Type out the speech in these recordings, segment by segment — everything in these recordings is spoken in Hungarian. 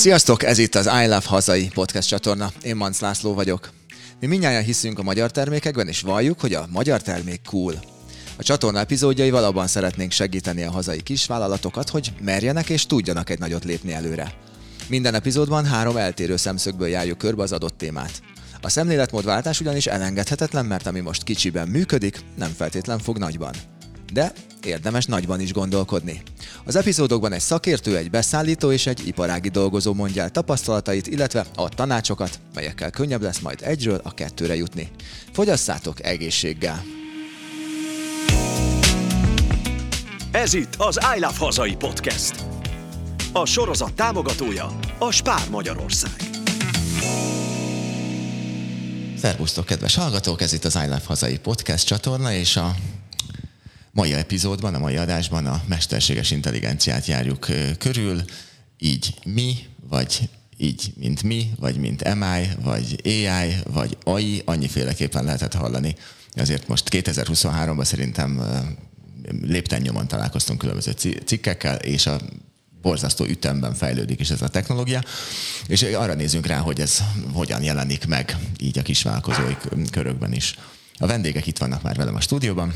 Sziasztok, ez itt az I Love Hazai podcast csatorna. Én Manc László vagyok. Mi mindjárt hiszünk a magyar termékekben, és valljuk, hogy a magyar termék cool. A csatorna epizódjaival abban szeretnénk segíteni a hazai kisvállalatokat, hogy merjenek és tudjanak egy nagyot lépni előre. Minden epizódban három eltérő szemszögből járjuk körbe az adott témát. A szemléletmódváltás ugyanis elengedhetetlen, mert ami most kicsiben működik, nem feltétlen fog nagyban. De érdemes nagyban is gondolkodni. Az epizódokban egy szakértő, egy beszállító és egy iparági dolgozó mondja el tapasztalatait, illetve a tanácsokat, melyekkel könnyebb lesz majd egyről a kettőre jutni. Fogyasszátok egészséggel! Ez itt az I Love Hazai Podcast. A sorozat támogatója a Spár Magyarország. Szervusztok, kedves hallgatók! Ez itt az I Love Hazai Podcast csatorna, és a mai epizódban, a mai adásban a mesterséges intelligenciát járjuk körül, így mi, vagy így, mint mi, vagy mint MI, vagy AI, vagy AI, annyiféleképpen lehetett hallani. Azért most 2023-ban szerintem lépten nyomon találkoztunk különböző cikkekkel, és a borzasztó ütemben fejlődik is ez a technológia, és arra nézünk rá, hogy ez hogyan jelenik meg így a kisvállalkozói körökben is. A vendégek itt vannak már velem a stúdióban.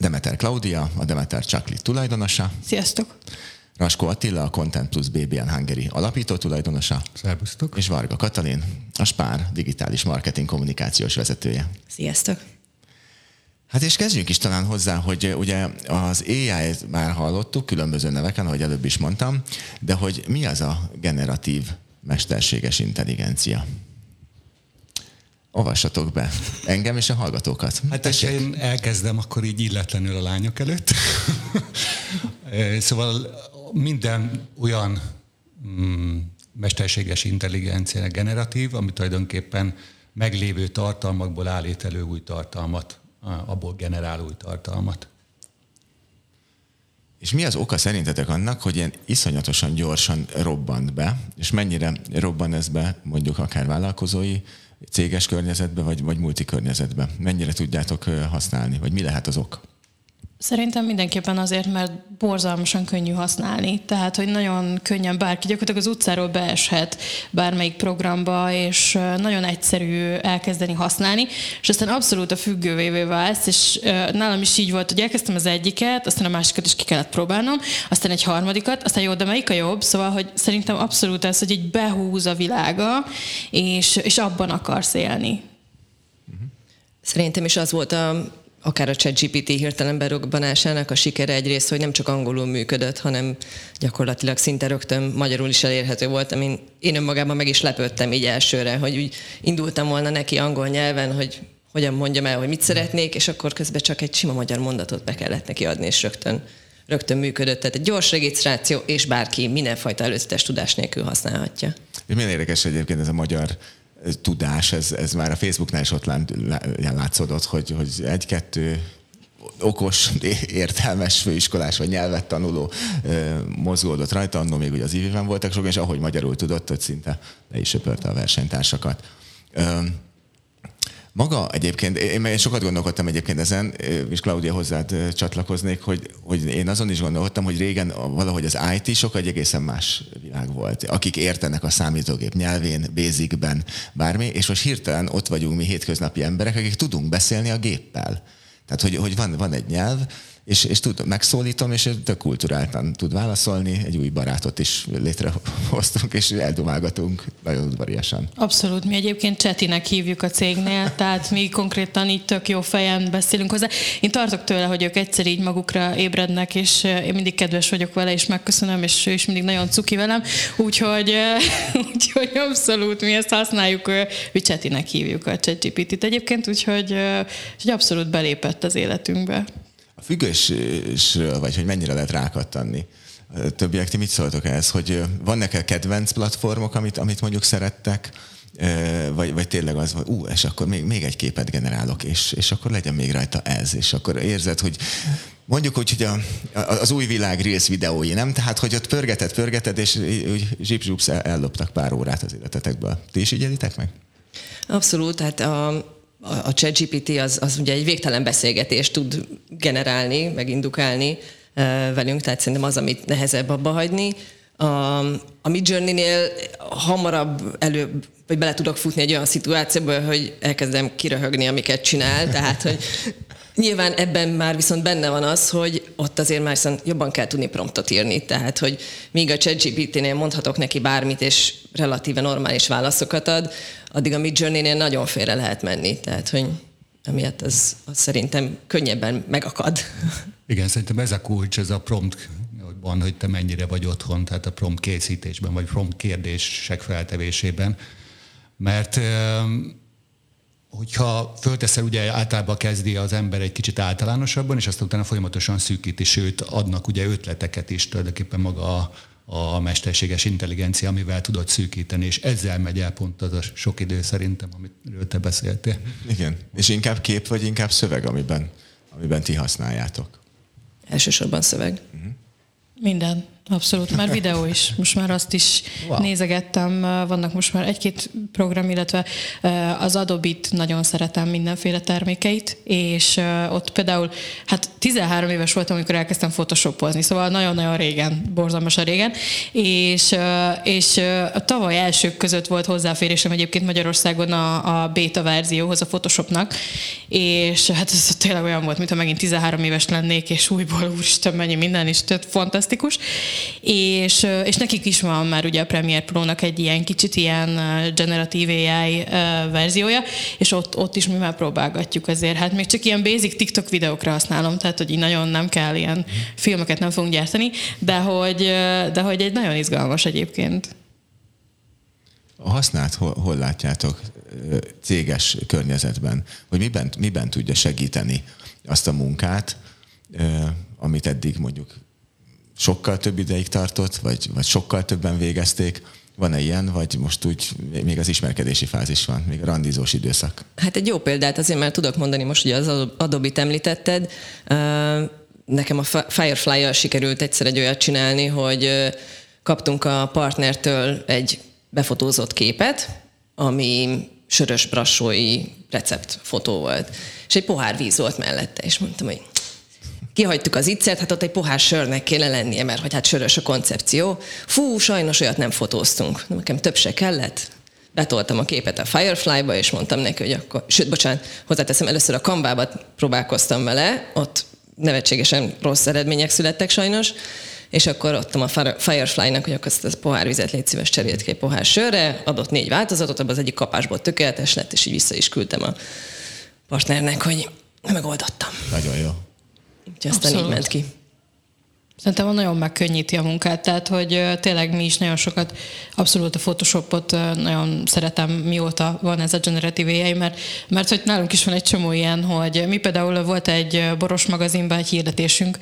Demeter Claudia, a Demeter Csakli tulajdonosa. Sziasztok! Raskó Attila, a Content Plus BBN Hungary alapító tulajdonosa. Szervusztok! És Varga Katalin, a Spár digitális marketing kommunikációs vezetője. Sziasztok! Hát és kezdjünk is talán hozzá, hogy ugye az ai már hallottuk különböző neveken, ahogy előbb is mondtam, de hogy mi az a generatív mesterséges intelligencia? Avassatok be engem és a hallgatókat. Hát és én elkezdem akkor így illetlenül a lányok előtt. szóval minden olyan mm, mesterséges intelligencia generatív, ami tulajdonképpen meglévő tartalmakból állít elő új tartalmat abból generál új tartalmat. És mi az oka szerintetek annak, hogy ilyen iszonyatosan gyorsan robbant be, és mennyire robban ez be mondjuk akár vállalkozói, céges környezetbe, vagy, vagy multi környezetbe? Mennyire tudjátok használni, vagy mi lehet az ok? Szerintem mindenképpen azért, mert borzalmasan könnyű használni. Tehát, hogy nagyon könnyen bárki gyakorlatilag az utcáról beeshet bármelyik programba, és nagyon egyszerű elkezdeni használni, és aztán abszolút a függővévé válsz, és nálam is így volt, hogy elkezdtem az egyiket, aztán a másikat is ki kellett próbálnom, aztán egy harmadikat, aztán jó, de melyik a jobb? Szóval, hogy szerintem abszolút ez, hogy így behúz a világa, és, és abban akarsz élni. Szerintem is az volt a akár a ChatGPT hirtelen berobbanásának a sikere egyrészt, hogy nem csak angolul működött, hanem gyakorlatilag szinte rögtön magyarul is elérhető volt, amin én önmagában meg is lepődtem így elsőre, hogy úgy indultam volna neki angol nyelven, hogy hogyan mondjam el, hogy mit szeretnék, és akkor közben csak egy sima magyar mondatot be kellett neki adni, és rögtön, rögtön működött. Tehát egy gyors regisztráció, és bárki mindenfajta előzetes tudás nélkül használhatja. És milyen érdekes egyébként ez a magyar tudás, ez, ez már a Facebooknál is ott látszódott, hogy, hogy egy-kettő okos, értelmes főiskolás vagy nyelvet tanuló mozgódott rajta, annól még ugye az ivében voltak sokan, és ahogy magyarul tudott, hogy szinte le is söpörte a versenytársakat. Maga egyébként, én sokat gondolkodtam egyébként ezen, és Claudia hozzád csatlakoznék, hogy, hogy én azon is gondolkodtam, hogy régen valahogy az IT sok egy egészen más világ volt. Akik értenek a számítógép nyelvén, basicben, bármi, és most hirtelen ott vagyunk mi hétköznapi emberek, akik tudunk beszélni a géppel. Tehát, hogy, hogy van, van egy nyelv, és, és tud, megszólítom, és tök kulturáltan tud válaszolni. Egy új barátot is létrehoztunk, és eldumálgatunk nagyon udvariasan. Abszolút, mi egyébként Csetinek hívjuk a cégnél, tehát mi konkrétan így tök jó fejen beszélünk hozzá. Én tartok tőle, hogy ők egyszer így magukra ébrednek, és én mindig kedves vagyok vele, és megköszönöm, és ő is mindig nagyon cuki velem, úgyhogy, úgyhogy abszolút mi ezt használjuk, mi Csetinek hívjuk a ChatGPT-t egyébként, úgyhogy, úgyhogy abszolút belépett az életünkbe függősről, vagy hogy mennyire lehet rákattanni. Többiek, ti mit szóltok ehhez, hogy vannak-e kedvenc platformok, amit, amit mondjuk szerettek, vagy, vagy tényleg az, hogy ú, és akkor még, még egy képet generálok, és, és akkor legyen még rajta ez, és akkor érzed, hogy mondjuk úgy, hogy a, az új világ Reels videói, nem? Tehát, hogy ott pörgeted, pörgeted, és zsipzsupsz elloptak pár órát az életetekből. Ti is így meg? Abszolút, tehát a, a ChatGPT az, az ugye egy végtelen beszélgetést tud generálni, meg indukálni velünk, tehát szerintem az, amit nehezebb abba hagyni. A, a Midjourney-nél hamarabb előbb vagy bele tudok futni egy olyan szituációba, hogy elkezdem kiröhögni, amiket csinál, tehát hogy Nyilván ebben már viszont benne van az, hogy ott azért már jobban kell tudni promptot írni, tehát hogy míg a ChatGPT-nél mondhatok neki bármit, és relatíve normális válaszokat ad, addig a Midjourney-nél nagyon félre lehet menni, tehát hogy emiatt az, az szerintem könnyebben megakad. Igen, szerintem ez a kulcs, ez a prompt van, hogy te mennyire vagy otthon, tehát a prompt készítésben, vagy prompt kérdések feltevésében. Mert hogyha fölteszel, ugye általában kezdi az ember egy kicsit általánosabban, és aztán utána folyamatosan szűkíti, sőt adnak ugye ötleteket is tulajdonképpen maga a, a mesterséges intelligencia, amivel tudod szűkíteni, és ezzel megy el pont az a sok idő szerintem, amiről te beszéltél. Igen, és inkább kép, vagy inkább szöveg, amiben, amiben ti használjátok? Elsősorban szöveg. Uh-huh. Minden. Abszolút, már videó is. Most már azt is wow. nézegettem. Vannak most már egy-két program, illetve az Adobe-t nagyon szeretem mindenféle termékeit, és ott például, hát 13 éves voltam, amikor elkezdtem photoshopozni, szóval nagyon-nagyon régen, borzalmasan régen, és, és a tavaly elsők között volt hozzáférésem egyébként Magyarországon a, a beta verzióhoz, a Photoshopnak, és hát ez tényleg olyan volt, mintha megint 13 éves lennék, és újból úristen, mennyi minden is, tehát fantasztikus és, és nekik is van már ugye a Premiere Pro-nak egy ilyen kicsit ilyen generatív AI verziója, és ott, ott is mi már próbálgatjuk azért. Hát még csak ilyen basic TikTok videókra használom, tehát hogy így nagyon nem kell ilyen filmeket nem fogunk gyártani, de hogy, de hogy egy nagyon izgalmas egyébként. A hasznát hol, hol látjátok céges környezetben? Hogy miben, miben tudja segíteni azt a munkát, amit eddig mondjuk sokkal több ideig tartott, vagy, vagy sokkal többen végezték? Van-e ilyen, vagy most úgy még az ismerkedési fázis van, még a randizós időszak? Hát egy jó példát azért már tudok mondani, most ugye az Adobe-t említetted. Nekem a Firefly-jal sikerült egyszer egy olyat csinálni, hogy kaptunk a partnertől egy befotózott képet, ami sörös brassói receptfotó volt. És egy pohár víz volt mellette, és mondtam, hogy kihagytuk az iccert, hát ott egy pohár sörnek kéne lennie, mert hogy hát sörös a koncepció. Fú, sajnos olyat nem fotóztunk. Nekem több se kellett. Betoltam a képet a Firefly-ba, és mondtam neki, hogy akkor, sőt, bocsánat, hozzáteszem, először a Canva-ba próbálkoztam vele, ott nevetségesen rossz eredmények születtek sajnos, és akkor adtam a Firefly-nak, hogy akkor ezt a pohár vizet légy szíves cserélt ki egy pohár sörre, adott négy változatot, abban az egyik kapásból tökéletes lett, és így vissza is küldtem a partnernek, hogy megoldottam. Nagyon jó. Úgyhogy aztán Abszolút. így ment ki. Szerintem nagyon megkönnyíti a munkát, tehát hogy tényleg mi is nagyon sokat, abszolút a Photoshopot nagyon szeretem, mióta van ez a generatív AI, mert, mert hogy nálunk is van egy csomó ilyen, hogy mi például volt egy boros magazinban egy hirdetésünk,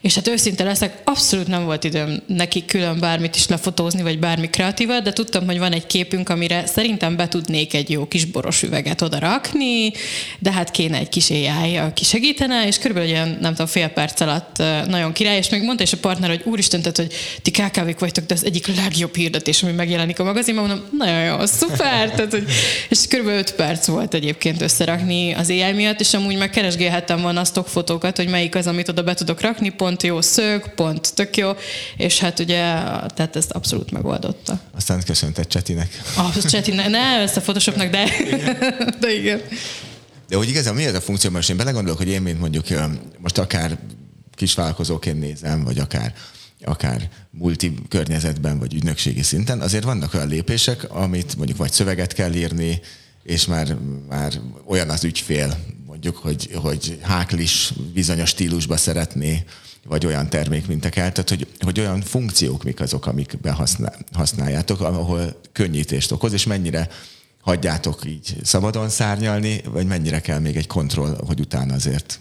és hát őszinte leszek, abszolút nem volt időm neki külön bármit is lefotózni, vagy bármi kreatívat, de tudtam, hogy van egy képünk, amire szerintem be tudnék egy jó kis boros üveget oda rakni, de hát kéne egy kis AI, aki segítene, és körülbelül olyan, nem tudom, fél perc alatt nagyon király, és még mondta is a partner, hogy úristen, tehát, hogy ti KKV-k vagytok, de ez egyik legjobb hirdetés, ami megjelenik a magazinban, mondom, nagyon jó, szuper, tehát, hogy, és körülbelül 5 perc volt egyébként összerakni az AI miatt, és amúgy meg keresgélhettem volna a stock hogy melyik az, amit oda be tudok rakni, pont pont jó szög, pont tök jó, és hát ugye, tehát ezt abszolút megoldotta. Aztán köszöntet Csetinek. Ah, Csetinek, ne, ezt a Photoshopnak, de, de igen. De hogy igazán mi ez a funkció, most én belegondolok, hogy én, mint mondjuk most akár kisvállalkozóként nézem, vagy akár akár multi környezetben, vagy ügynökségi szinten, azért vannak olyan lépések, amit mondjuk vagy szöveget kell írni, és már, már olyan az ügyfél, mondjuk, hogy, hogy háklis bizonyos stílusba szeretné vagy olyan termékmintek el, tehát hogy, hogy olyan funkciók mik azok, amikben használ, használjátok, ahol könnyítést okoz, és mennyire hagyjátok így szabadon szárnyalni, vagy mennyire kell még egy kontroll, hogy utána azért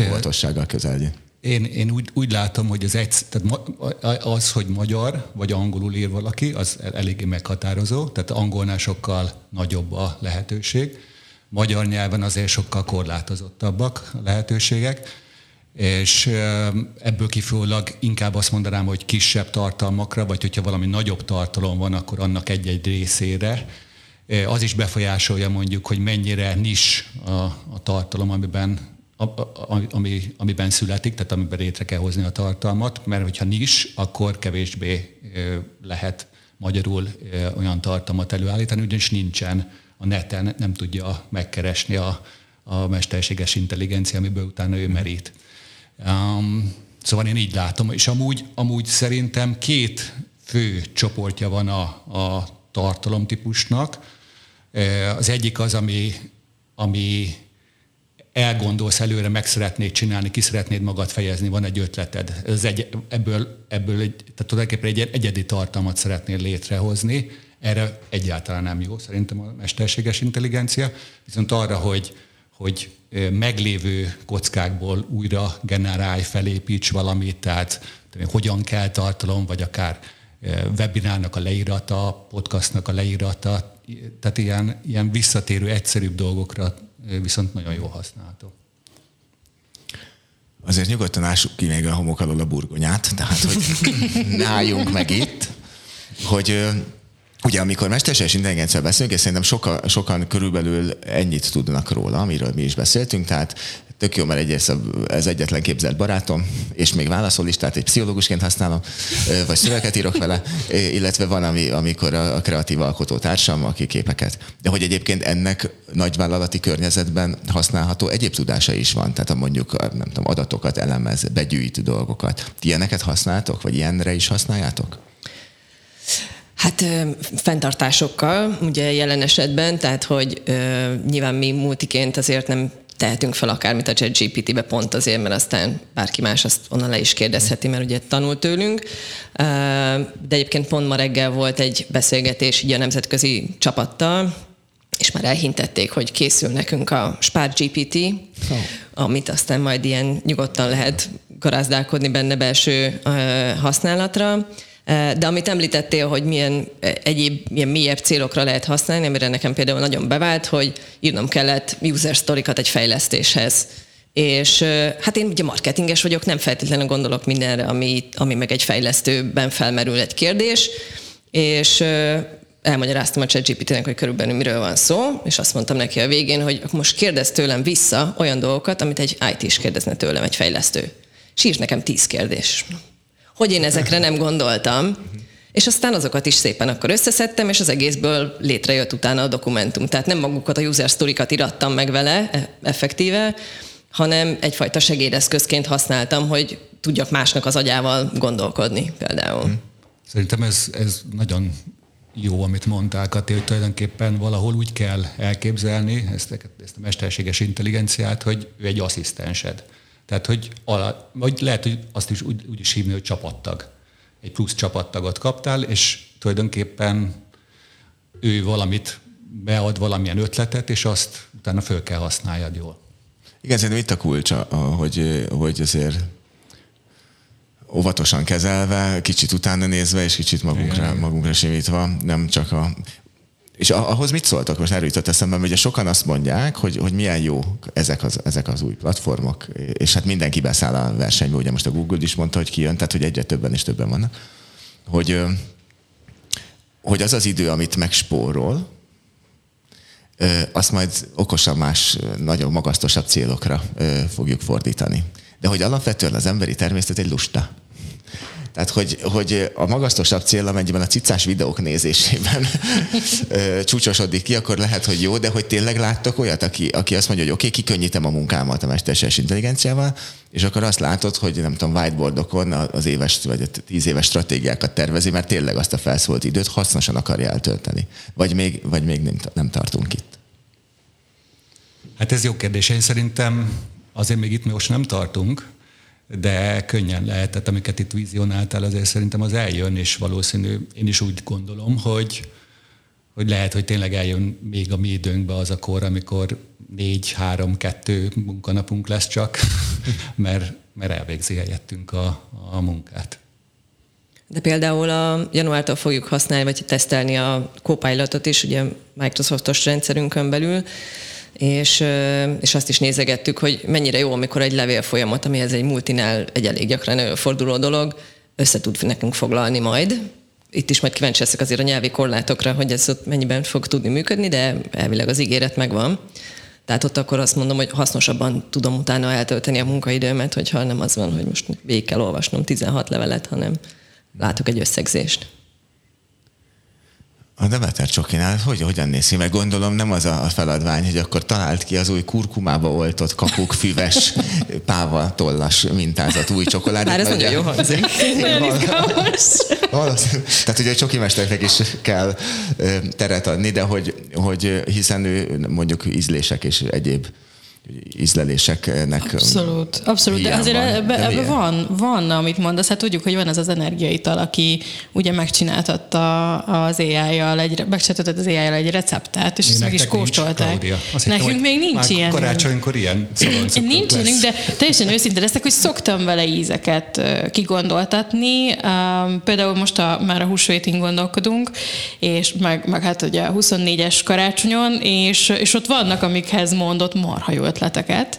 óvatossággal közelni. Én, én úgy, úgy látom, hogy az, egy, tehát az, hogy magyar vagy angolul ír valaki, az eléggé meghatározó, tehát angolnál sokkal nagyobb a lehetőség. Magyar nyelven azért sokkal korlátozottabbak a lehetőségek és ebből kifolyólag inkább azt mondanám, hogy kisebb tartalmakra, vagy hogyha valami nagyobb tartalom van, akkor annak egy-egy részére. Az is befolyásolja mondjuk, hogy mennyire nis a, a tartalom, amiben ami, amiben születik, tehát amiben létre kell hozni a tartalmat, mert hogyha nincs, akkor kevésbé lehet magyarul olyan tartalmat előállítani, ugyanis nincsen a neten, nem tudja megkeresni a, a mesterséges intelligencia, amiből utána ő merít. Um, szóval én így látom, és amúgy, amúgy szerintem két fő csoportja van a, a tartalomtípusnak. Az egyik az, ami, ami elgondolsz előre, meg szeretnéd csinálni, ki szeretnéd magad fejezni, van egy ötleted. Ez egy, ebből, ebből egy, tehát tulajdonképpen egy egyedi tartalmat szeretnél létrehozni. Erre egyáltalán nem jó szerintem a mesterséges intelligencia, viszont arra, hogy, hogy meglévő kockákból újra generálj, felépíts valamit, tehát hogyan kell tartalom, vagy akár webinárnak a leírata, podcastnak a leírata, tehát ilyen, ilyen visszatérő, egyszerűbb dolgokra viszont nagyon jól használható. Azért nyugodtan ássuk ki még a homok alól a burgonyát, tehát hogy álljunk meg itt, hogy Ugye, amikor mesterséges intelligencia beszélünk, és szerintem soka, sokan körülbelül ennyit tudnak róla, amiről mi is beszéltünk, tehát tök jó, mert egyrészt ez egyetlen képzelt barátom, és még válaszol is, tehát egy pszichológusként használom, vagy szöveget írok vele, illetve van, ami, amikor a kreatív alkotó társam, aki képeket. De hogy egyébként ennek nagyvállalati környezetben használható egyéb tudása is van, tehát a mondjuk nem tudom, adatokat elemez, begyűjt dolgokat. Ti ilyeneket használtok, vagy ilyenre is használjátok? Hát fenntartásokkal, ugye jelen esetben, tehát hogy ö, nyilván mi multiként azért nem tehetünk fel akármit a ChatGPT-be pont azért, mert aztán bárki más azt onnan le is kérdezheti, mert ugye tanul tőlünk. De egyébként pont ma reggel volt egy beszélgetés ugye a nemzetközi csapattal, és már elhintették, hogy készül nekünk a Spark GPT, oh. amit aztán majd ilyen nyugodtan lehet garázdálkodni benne belső használatra. De amit említettél, hogy milyen egyéb, milyen mélyebb célokra lehet használni, amire nekem például nagyon bevált, hogy írnom kellett user sztorikat egy fejlesztéshez. És hát én ugye marketinges vagyok, nem feltétlenül gondolok mindenre, ami, ami meg egy fejlesztőben felmerül egy kérdés, és elmagyaráztam a ChatGPT-nek, hogy körülbelül miről van szó, és azt mondtam neki a végén, hogy most kérdez tőlem vissza olyan dolgokat, amit egy IT is kérdezne tőlem, egy fejlesztő. És írt nekem tíz kérdés hogy én ezekre nem gondoltam. És aztán azokat is szépen akkor összeszedtem, és az egészből létrejött utána a dokumentum. Tehát nem magukat a user sztorikat irattam meg vele e, effektíve, hanem egyfajta segédeszközként használtam, hogy tudjak másnak az agyával gondolkodni például. Hm. Szerintem ez, ez nagyon jó, amit mondtál, Kati, hogy tulajdonképpen valahol úgy kell elképzelni ezt, ezt a mesterséges intelligenciát, hogy ő egy asszisztensed. Tehát, hogy, ala, vagy lehet, hogy azt is úgy, úgy is hívni, hogy csapattag. Egy plusz csapattagot kaptál, és tulajdonképpen ő valamit bead valamilyen ötletet, és azt utána föl kell használjad jól. Igen, szerintem itt a kulcs, hogy, hogy azért óvatosan kezelve, kicsit utána nézve, és kicsit magunkra, magunkra simítva, nem csak a és ahhoz mit szóltak? Most erről jutott eszembe, hogy ugye sokan azt mondják, hogy, hogy milyen jó ezek az, ezek az új platformok, és hát mindenki beszáll a versenybe, ugye most a Google is mondta, hogy kijön, tehát hogy egyre többen és többen vannak, hogy, hogy az az idő, amit megspórol, azt majd okosan más, nagyon magasztosabb célokra fogjuk fordítani. De hogy alapvetően az emberi természet egy lusta. Tehát, hogy, hogy a magasztosabb cél, amennyiben a cicás videók nézésében csúcsosodik ki, akkor lehet, hogy jó, de hogy tényleg láttok olyat, aki, aki azt mondja, hogy oké, okay, kikönnyítem a munkámat a mesterséges intelligenciával, és akkor azt látod, hogy nem tudom, whiteboardokon az éves vagy a tíz éves stratégiákat tervezi, mert tényleg azt a felszólt időt hasznosan akarja eltölteni. Vagy még, vagy még nem, nem tartunk itt. Hát ez jó kérdés. Én szerintem azért még itt most nem tartunk, de könnyen lehet, tehát amiket itt vizionáltál, azért szerintem az eljön, és valószínű, én is úgy gondolom, hogy, hogy lehet, hogy tényleg eljön még a mi időnkbe az a kor, amikor négy, három, kettő munkanapunk lesz csak, mert, mert elvégzi helyettünk a, a munkát. De például a januártól fogjuk használni, vagy tesztelni a Copilotot is, ugye Microsoftos rendszerünkön belül, és, és azt is nézegettük, hogy mennyire jó, amikor egy levél folyamat, ami ez egy multinál egy elég gyakran előforduló dolog, össze tud nekünk foglalni majd. Itt is majd kíváncsi leszek azért a nyelvi korlátokra, hogy ez ott mennyiben fog tudni működni, de elvileg az ígéret megvan. Tehát ott akkor azt mondom, hogy hasznosabban tudom utána eltölteni a munkaidőmet, hogyha nem az van, hogy most végig kell olvasnom 16 levelet, hanem látok egy összegzést. A Demeter csokinál hogy, hogyan néz ki? Meg gondolom nem az a feladvány, hogy akkor talált ki az új kurkumába oltott kapuk füves páva tollas mintázat új csokoládét. Már ez nagyon jó hangzik. Tehát ugye a csokimesternek is kell teret adni, de hogy, hogy hiszen ő mondjuk ízlések és egyéb ízleléseknek. Abszolút, abszolút, de azért ebben ebbe van, van, amit mondasz, hát tudjuk, hogy van ez az energiaital, aki ugye megcsináltatta az AI-jal egy, megcsináltatta az AI-jal egy receptet, és ezt meg is kóstolták. Nekünk még nincs ilyen. Karácsonykor ilyen Nincs ilyenünk, de teljesen őszinte leszek, hogy szoktam vele ízeket kigondoltatni. Például most a, már a húsvétin gondolkodunk, és meg, meg hát ugye a 24-es karácsonyon, és, és ott vannak, amikhez mondott marha jó ötleteket.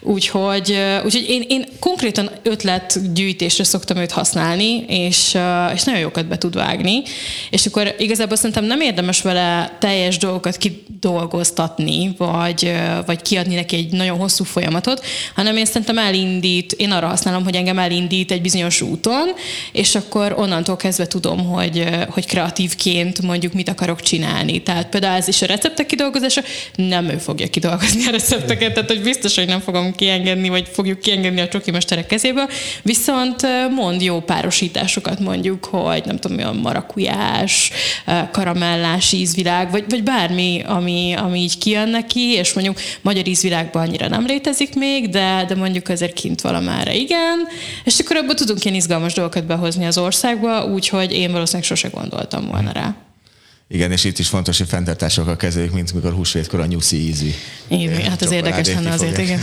Úgyhogy, úgyhogy én, én konkrétan ötletgyűjtésre szoktam őt használni, és, és nagyon jókat be tud vágni. És akkor igazából szerintem nem érdemes vele teljes dolgokat kidolgoztatni, vagy, vagy kiadni neki egy nagyon hosszú folyamatot, hanem én szerintem elindít, én arra használom, hogy engem elindít egy bizonyos úton, és akkor onnantól kezdve tudom, hogy, hogy kreatívként mondjuk mit akarok csinálni. Tehát például ez is a receptek kidolgozása, nem ő fogja kidolgozni a recepteket, tehát hogy biztos, hogy nem fogom kiengedni, vagy fogjuk kiengedni a csoki mesterek kezéből, viszont mond jó párosításokat mondjuk, hogy nem tudom, olyan marakujás, karamellás ízvilág, vagy, vagy bármi, ami, ami így kijön neki, és mondjuk magyar ízvilágban annyira nem létezik még, de, de mondjuk azért kint valamára igen, és akkor abban tudunk ilyen izgalmas dolgokat behozni az országba, úgyhogy én valószínűleg sose gondoltam volna rá. Igen, és itt is fontos, hogy fenntartásokkal kezeljük, mint mikor húsvétkor a nyuszi ízű. Igen, hát az érdekes lenne azért, igen.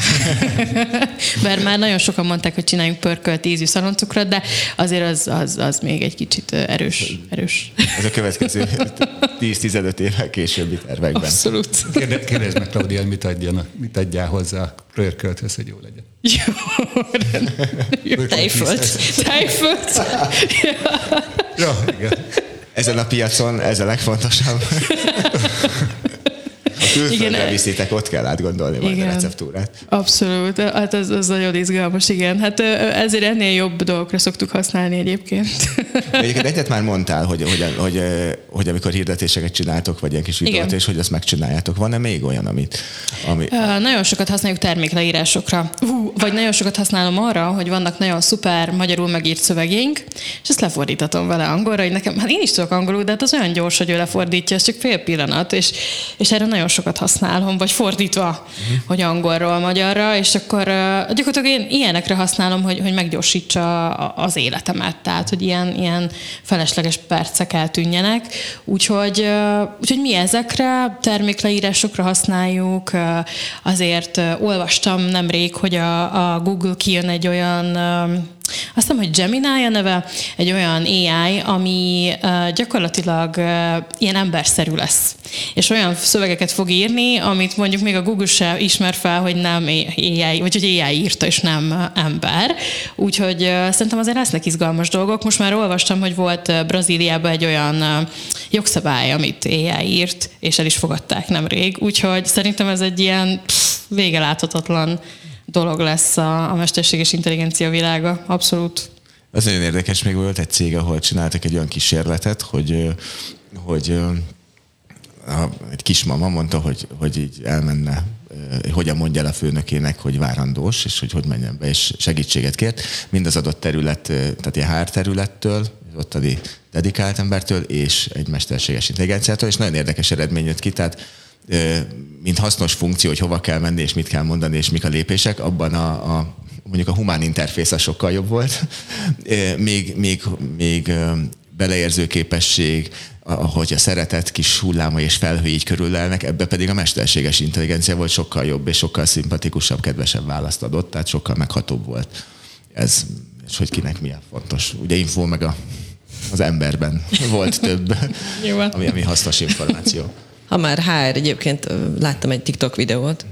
Mert már nagyon sokan mondták, hogy csináljunk pörkölt ízű szaloncukrot, de azért az, az, az még egy kicsit erős. erős. Ez a következő 10-15 évvel későbbi tervekben. Abszolút. Kérdezd meg, Claudia, mit, adjan, mit adjál hozzá a pörkölthöz, hogy jó legyen. Jó, Tejfölt. Tejfölt. ja, igen ezen a piacon ez a legfontosabb. külföldre igen, viszitek, ott kell átgondolni majd igen, a receptúrát. Abszolút, hát az, az nagyon izgalmas, igen. Hát ezért ennél jobb dolgokra szoktuk használni egyébként. Egyébként egyet már mondtál, hogy, hogy, hogy, hogy amikor hirdetéseket csináltok, vagy ilyen kis videót, és hogy azt megcsináljátok. Van-e még olyan, amit... Ami... Uh, nagyon sokat használjuk termékleírásokra. Uh, vagy nagyon sokat használom arra, hogy vannak nagyon szuper magyarul megírt szövegénk, és ezt lefordítatom vele angolra, hogy nekem, hát én is tudok angolul, de hát az olyan gyors, hogy ő lefordítja, ez csak fél pillanat, és, és erre nagyon sokat használom, vagy fordítva, uh-huh. hogy angolról magyarra, és akkor gyakorlatilag én ilyenekre használom, hogy, hogy meggyorsítsa az életemet, tehát hogy ilyen, ilyen felesleges percek eltűnjenek. Úgyhogy, úgyhogy mi ezekre termékleírásokra használjuk, azért olvastam nemrég, hogy a, a Google kijön egy olyan azt hiszem, hogy Gemini a neve, egy olyan AI, ami gyakorlatilag uh, ilyen emberszerű lesz. És olyan szövegeket fog írni, amit mondjuk még a Google se ismer fel, hogy nem AI, vagy hogy AI írta, és nem ember. Úgyhogy szerintem azért lesznek izgalmas dolgok. Most már olvastam, hogy volt Brazíliában egy olyan jogszabály, amit AI írt, és el is fogadták nemrég. Úgyhogy szerintem ez egy ilyen pff, vége láthatatlan dolog lesz a, a mesterséges intelligencia világa, abszolút. Ez nagyon érdekes, még volt egy cég, ahol csináltak egy olyan kísérletet, hogy, hogy egy kismama mondta, hogy, hogy így elmenne, hogyan mondja el a főnökének, hogy várandós, és hogy hogy menjen be, és segítséget kért, mind az adott terület, tehát ilyen HR területtől, ottani dedikált embertől, és egy mesterséges intelligenciától, és nagyon érdekes eredmény jött ki, tehát mint hasznos funkció, hogy hova kell menni, és mit kell mondani, és mik a lépések, abban a, a mondjuk a humán interfész a sokkal jobb volt. Még, még, még beleérző képesség, ahogy a szeretet kis hulláma és felhő így körülelnek, ebbe pedig a mesterséges intelligencia volt sokkal jobb, és sokkal szimpatikusabb, kedvesebb választ adott, tehát sokkal meghatóbb volt. Ez, és hogy kinek milyen fontos. Ugye info meg a, az emberben volt több, ami, ami hasznos információ. Ha már HR, egyébként láttam egy TikTok videót,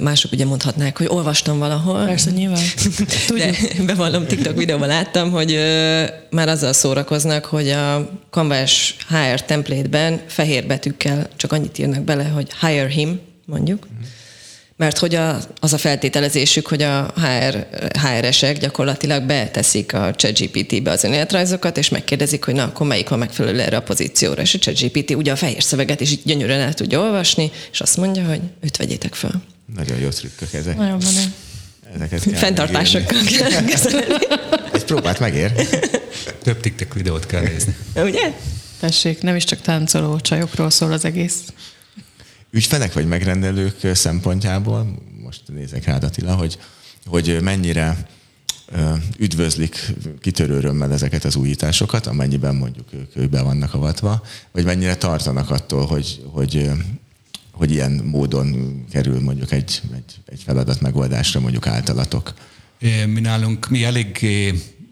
Mások ugye mondhatnák, hogy olvastam valahol. Persze, nyilván. De bevallom, TikTok videóban láttam, hogy már azzal szórakoznak, hogy a Canvas HR template-ben fehér betűkkel csak annyit írnak bele, hogy hire him, mondjuk. Mert hogy a, az a feltételezésük, hogy a HR, HR-esek gyakorlatilag beteszik a ChatGPT-be az önéletrajzokat, és megkérdezik, hogy na, akkor melyik a megfelelő erre a pozícióra. És a ChatGPT ugye a fehér szöveget is így gyönyörűen el tudja olvasni, és azt mondja, hogy őt vegyétek fel. Nagyon jó trükkök ezek. Nagyon menő. Ezeket kell Fenntartásokkal kell kezelni. Egy próbát megér. Több TikTok videót kell nézni. Ugye? Tessék, nem is csak táncoló csajokról szól az egész. Ügyfelek vagy megrendelők szempontjából, most nézek rád Attila, hogy, hogy mennyire üdvözlik kitörő örömmel ezeket az újításokat, amennyiben mondjuk ők, ők be vannak avatva, vagy mennyire tartanak attól, hogy, hogy, hogy ilyen módon kerül mondjuk egy, egy, egy feladat megoldásra mondjuk általatok. Mi nálunk, mi elég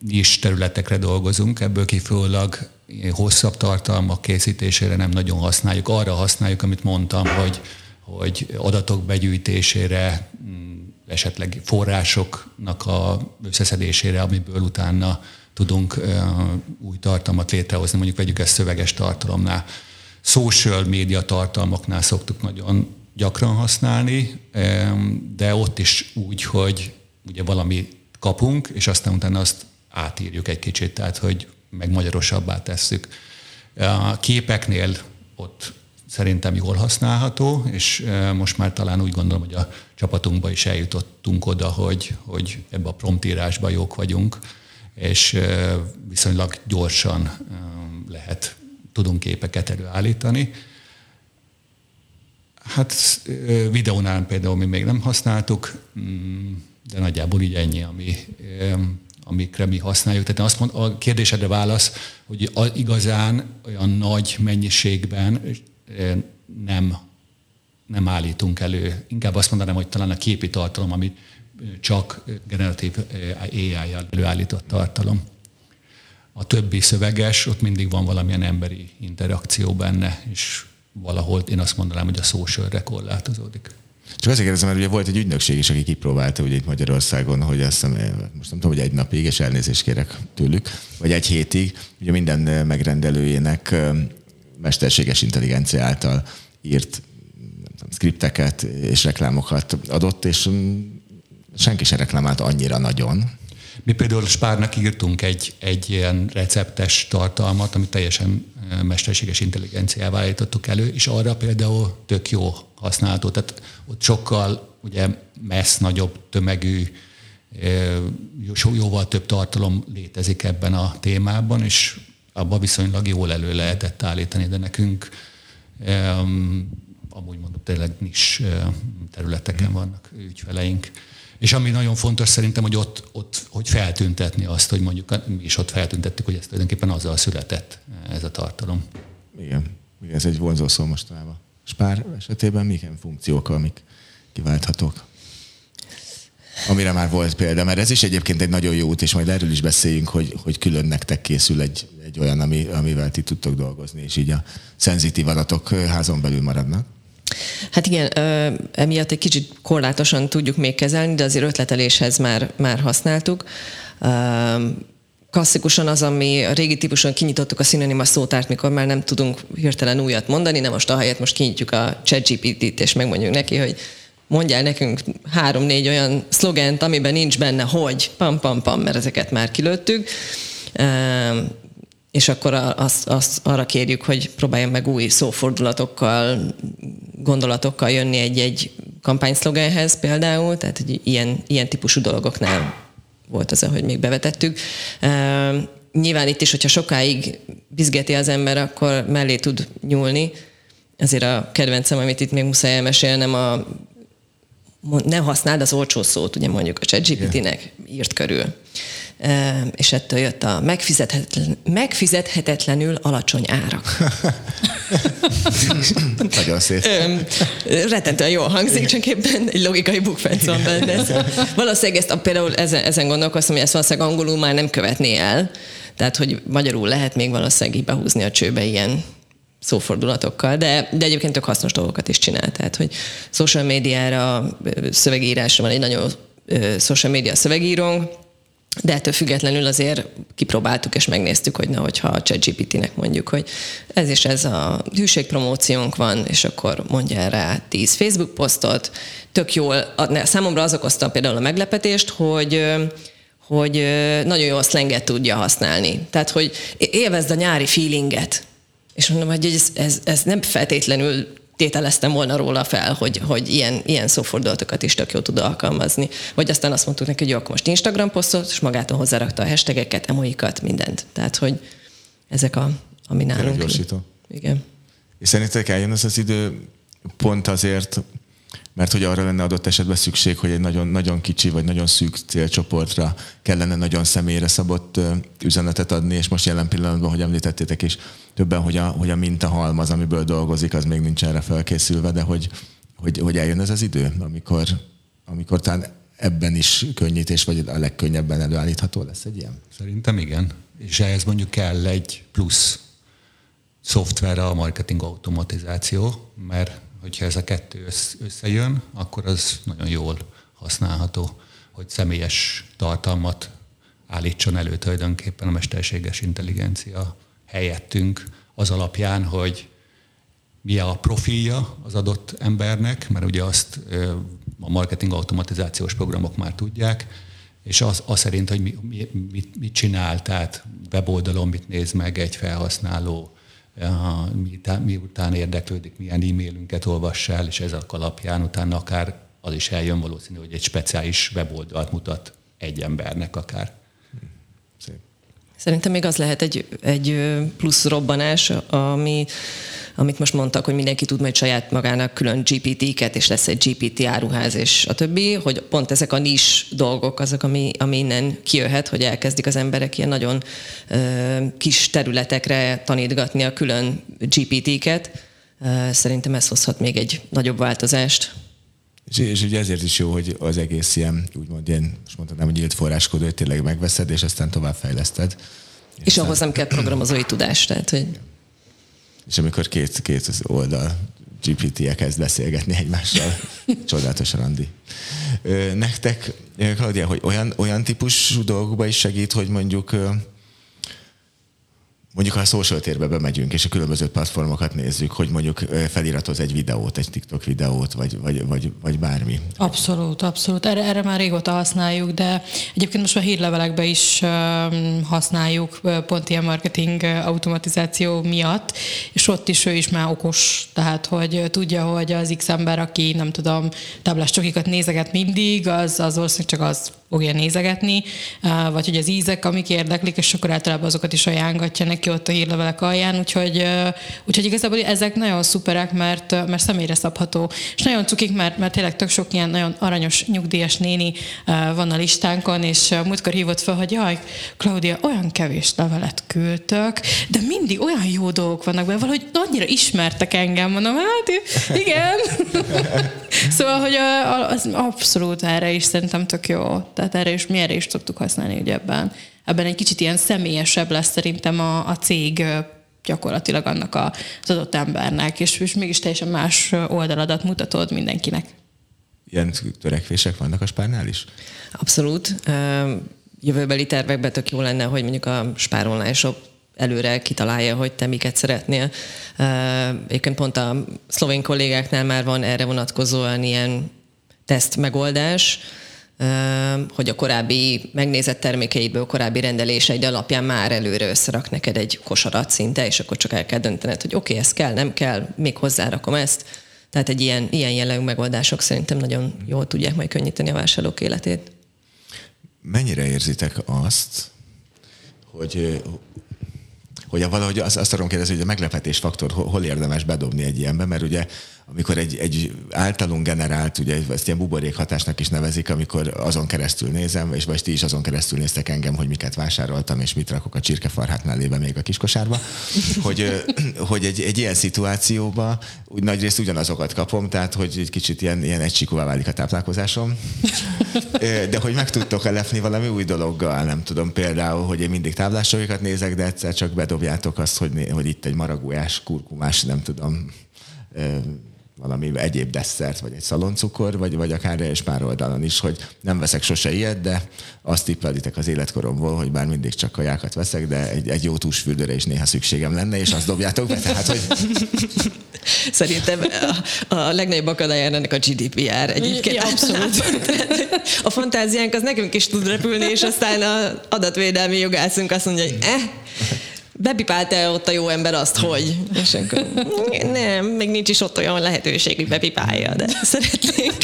is területekre dolgozunk, ebből kifolyólag hosszabb tartalmak készítésére nem nagyon használjuk. Arra használjuk, amit mondtam, hogy, hogy adatok begyűjtésére, mm, esetleg forrásoknak a összeszedésére, amiből utána tudunk új tartalmat létrehozni, mondjuk vegyük ezt szöveges tartalomnál. Social média tartalmaknál szoktuk nagyon gyakran használni, de ott is úgy, hogy ugye valami kapunk, és aztán utána azt átírjuk egy kicsit, tehát hogy meg magyarosabbá tesszük. A képeknél ott szerintem jól használható, és most már talán úgy gondolom, hogy a csapatunkba is eljutottunk oda, hogy, hogy ebbe a promptírásba jók vagyunk, és viszonylag gyorsan lehet, tudunk képeket előállítani. Hát videónál például mi még nem használtuk, mm, de nagyjából így ennyi, ami, amikre mi használjuk. Tehát azt mond, a kérdésedre válasz, hogy igazán olyan nagy mennyiségben ö, nem, nem állítunk elő. Inkább azt mondanám, hogy talán a képi tartalom, ami csak generatív AI-jal előállított tartalom. A többi szöveges, ott mindig van valamilyen emberi interakció benne, és valahol én azt mondanám, hogy a socialre korlátozódik. Csak azért kérdezem, mert ugye volt egy ügynökség is, aki kipróbálta ugye itt Magyarországon, hogy azt hiszem, most nem tudom, hogy egy napig, és elnézést kérek tőlük, vagy egy hétig, ugye minden megrendelőjének ö, mesterséges intelligencia által írt nem tudom, skripteket és reklámokat adott, és mm, senki se reklamált annyira nagyon. Mi például Spárnak írtunk egy, egy ilyen receptes tartalmat, amit teljesen eh, mesterséges intelligenciával állítottuk elő, és arra például tök jó használható. Tehát ott sokkal ugye messz nagyobb tömegű, jó- jóval több tartalom létezik ebben a témában, és abban viszonylag jól elő lehetett állítani, de nekünk amúgy mondom, tényleg nis területeken vannak ügyfeleink. És ami nagyon fontos szerintem, hogy ott, ott hogy feltüntetni azt, hogy mondjuk mi is ott feltüntettük, hogy ez tulajdonképpen azzal született ez a tartalom. Igen, igen ez egy vonzó szó mostanában. Spár esetében milyen funkciók, amik kiválthatók? Amire már volt példa, mert ez is egyébként egy nagyon jó út, és majd erről is beszéljünk, hogy, hogy külön nektek készül egy, egy olyan, ami, amivel ti tudtok dolgozni, és így a szenzitív adatok házon belül maradnak. Hát igen, emiatt egy kicsit korlátosan tudjuk még kezelni, de azért ötleteléshez már, már használtuk. Klasszikusan az, ami a régi típuson kinyitottuk a szinonima szótárt, mikor már nem tudunk hirtelen újat mondani, nem most ahelyett most kinyitjuk a ChatGPT-t, és megmondjuk neki, hogy mondjál nekünk három-négy olyan szlogent, amiben nincs benne, hogy pam, pam, pam, mert ezeket már kilőttük. Ö, és akkor azt, azt arra kérjük, hogy próbáljon meg új szófordulatokkal, gondolatokkal jönni egy-egy kampányszlogenhez például, tehát egy ilyen, ilyen típusú dolgoknál volt az, ahogy még bevetettük. Uh, nyilván itt is, hogyha sokáig bizgeti az ember, akkor mellé tud nyúlni. Ezért a kedvencem, amit itt még muszáj elmesélnem, a ne használd az olcsó szót, ugye mondjuk a ChatGPT-nek írt körül. És ettől jött a megfizethetetlen, megfizethetetlenül alacsony árak. Nagyon szép. Rettentően jól hangzik, csak éppen egy logikai bukfenc van benne. Valószínűleg ezt a, például ezen, ezen gondolkoztam, hogy ezt valószínűleg angolul már nem követné el, tehát hogy magyarul lehet még valószínűleg így behúzni a csőbe ilyen szófordulatokkal, de, de egyébként tök hasznos dolgokat is csinál. Tehát, hogy social médiára, szövegírásra van egy nagyon social média szövegírónk, de ettől függetlenül azért kipróbáltuk és megnéztük, hogy na, hogyha a ChatGPT-nek mondjuk, hogy ez is ez a hűségpromóciónk van, és akkor mondja rá 10 Facebook posztot, tök jól, számomra az okozta például a meglepetést, hogy hogy nagyon jó a szlenget tudja használni. Tehát, hogy élvezd a nyári feelinget. És mondom, hogy ez, ez, ez nem feltétlenül tételeztem volna róla fel, hogy, hogy ilyen, ilyen szófordulatokat is tök jól tud alkalmazni. Vagy aztán azt mondtuk neki, hogy jó, akkor most Instagram posztot, és magától hozzárakta a hashtageket, emoikat, mindent. Tehát, hogy ezek a, ami nálunk. Gyorsító. Igen. És szerintetek eljön az az idő pont azért, mert hogy arra lenne adott esetben szükség, hogy egy nagyon, nagyon kicsi vagy nagyon szűk célcsoportra kellene nagyon személyre szabott üzenetet adni, és most jelen pillanatban, hogy említettétek is többen, hogy a, hogy a mintahalmaz, amiből dolgozik, az még nincs erre felkészülve, de hogy, hogy, hogy eljön ez az idő, amikor, amikor talán ebben is könnyítés, vagy a legkönnyebben előállítható lesz egy ilyen? Szerintem igen. És ehhez mondjuk kell egy plusz szoftver a marketing automatizáció, mert hogyha ez a kettő összejön, akkor az nagyon jól használható, hogy személyes tartalmat állítson elő tulajdonképpen a mesterséges intelligencia helyettünk az alapján, hogy mi a profilja az adott embernek, mert ugye azt a marketing automatizációs programok már tudják, és az, az szerint, hogy mi, mi, mit, mit csinál, tehát weboldalon mit néz meg egy felhasználó, miután érdeklődik, milyen e-mailünket olvass el, és ez alapján utána akár az is eljön valószínű, hogy egy speciális weboldalt mutat egy embernek akár. Szép. Szerintem még az lehet egy, egy plusz robbanás, ami amit most mondtak, hogy mindenki tud majd saját magának külön GPT-ket, és lesz egy GPT áruház, és a többi, hogy pont ezek a nis dolgok azok, ami, ami innen kijöhet, hogy elkezdik az emberek ilyen nagyon ö, kis területekre tanítgatni a külön GPT-ket. Szerintem ez hozhat még egy nagyobb változást. És, és ugye ezért is jó, hogy az egész ilyen, úgymond ilyen, most mondhatnám, hogy nyílt forráskodó, hogy tényleg megveszed, és aztán tovább fejleszted. És, és ahhoz nem kell programozói tudás, tehát hogy és amikor két, két oldal GPT-e kezd beszélgetni egymással. Csodálatos randi. Nektek, Claudia, hogy olyan, olyan típusú dolgokba is segít, hogy mondjuk mondjuk ha a social térbe bemegyünk, és a különböző platformokat nézzük, hogy mondjuk feliratoz egy videót, egy TikTok videót, vagy, vagy, vagy, vagy bármi. Abszolút, abszolút. Erre, erre már régóta használjuk, de egyébként most a hírlevelekbe is használjuk pont ilyen marketing automatizáció miatt, és ott is ő is már okos, tehát hogy tudja, hogy az X ember, aki nem tudom, táblás nézeget mindig, az, az valószínűleg csak az fogja nézegetni, vagy hogy az ízek, amik érdeklik, és akkor általában azokat is ajánlatja neki ott a hírlevelek alján, úgyhogy, úgyhogy igazából ezek nagyon szuperek, mert, mert személyre szabható. És nagyon cukik, mert, mert tényleg tök sok ilyen nagyon aranyos nyugdíjas néni van a listánkon, és múltkor hívott fel, hogy jaj, Claudia, olyan kevés levelet küldtök, de mindig olyan jó dolgok vannak benne, valahogy annyira ismertek engem, mondom, hát igen. szóval, hogy az abszolút erre is szerintem tök jó. Tehát erre is, mi erre is szoktuk használni, hogy ebben, ebben egy kicsit ilyen személyesebb lesz szerintem a, a cég gyakorlatilag annak a, az adott embernek, és, és mégis teljesen más oldaladat mutatod mindenkinek. Ilyen törekvések vannak a spárnál is? Abszolút. Jövőbeli tervekben tök jó lenne, hogy mondjuk a spár online shop előre kitalálja, hogy te miket szeretnél. Egyébként pont a szlovén kollégáknál már van erre vonatkozóan ilyen teszt megoldás, hogy a korábbi megnézett termékeidből, korábbi rendeléseid alapján már előre összerak neked egy kosarat szinte, és akkor csak el kell döntened, hogy oké, okay, ez kell, nem kell, még hozzárakom ezt. Tehát egy ilyen, ilyen jellegű megoldások szerintem nagyon jól tudják majd könnyíteni a vásárlók életét. Mennyire érzitek azt, hogy hogy a valahogy azt, azt tudom kérdezni, hogy a meglepetés faktor hol érdemes bedobni egy ilyenbe, mert ugye amikor egy, egy általunk generált, ugye ezt ilyen buborékhatásnak is nevezik, amikor azon keresztül nézem, és vagy ti is azon keresztül néztek engem, hogy miket vásároltam, és mit rakok a csirkefarhát mellébe még a kiskosárba, hogy, hogy egy, egy ilyen szituációban úgy nagyrészt ugyanazokat kapom, tehát hogy egy kicsit ilyen, ilyen egysikúvá válik a táplálkozásom. De hogy meg tudtok elepni valami új dologgal, nem tudom, például, hogy én mindig táblásokat nézek, de egyszer csak bedobjátok azt, hogy, hogy itt egy maragójás, kurkumás, nem tudom, valami egyéb desszert, vagy egy szaloncukor, vagy, vagy akár és pár oldalon is, hogy nem veszek sose ilyet, de azt tippelitek az életkoromból, hogy bár mindig csak kajákat veszek, de egy, egy jó túlsfürdőre is néha szükségem lenne, és azt dobjátok be, tehát hogy... Szerintem a, a legnagyobb akadálya ennek a GDPR egyébként. Ja, abszolút. A fantáziánk az nekünk is tud repülni, és aztán az adatvédelmi jogászunk azt mondja, hogy eh, bepipálta ott a jó ember azt, hogy? És akkor nem, még nincs is ott olyan lehetőség, hogy bepipálja, de szeretnénk.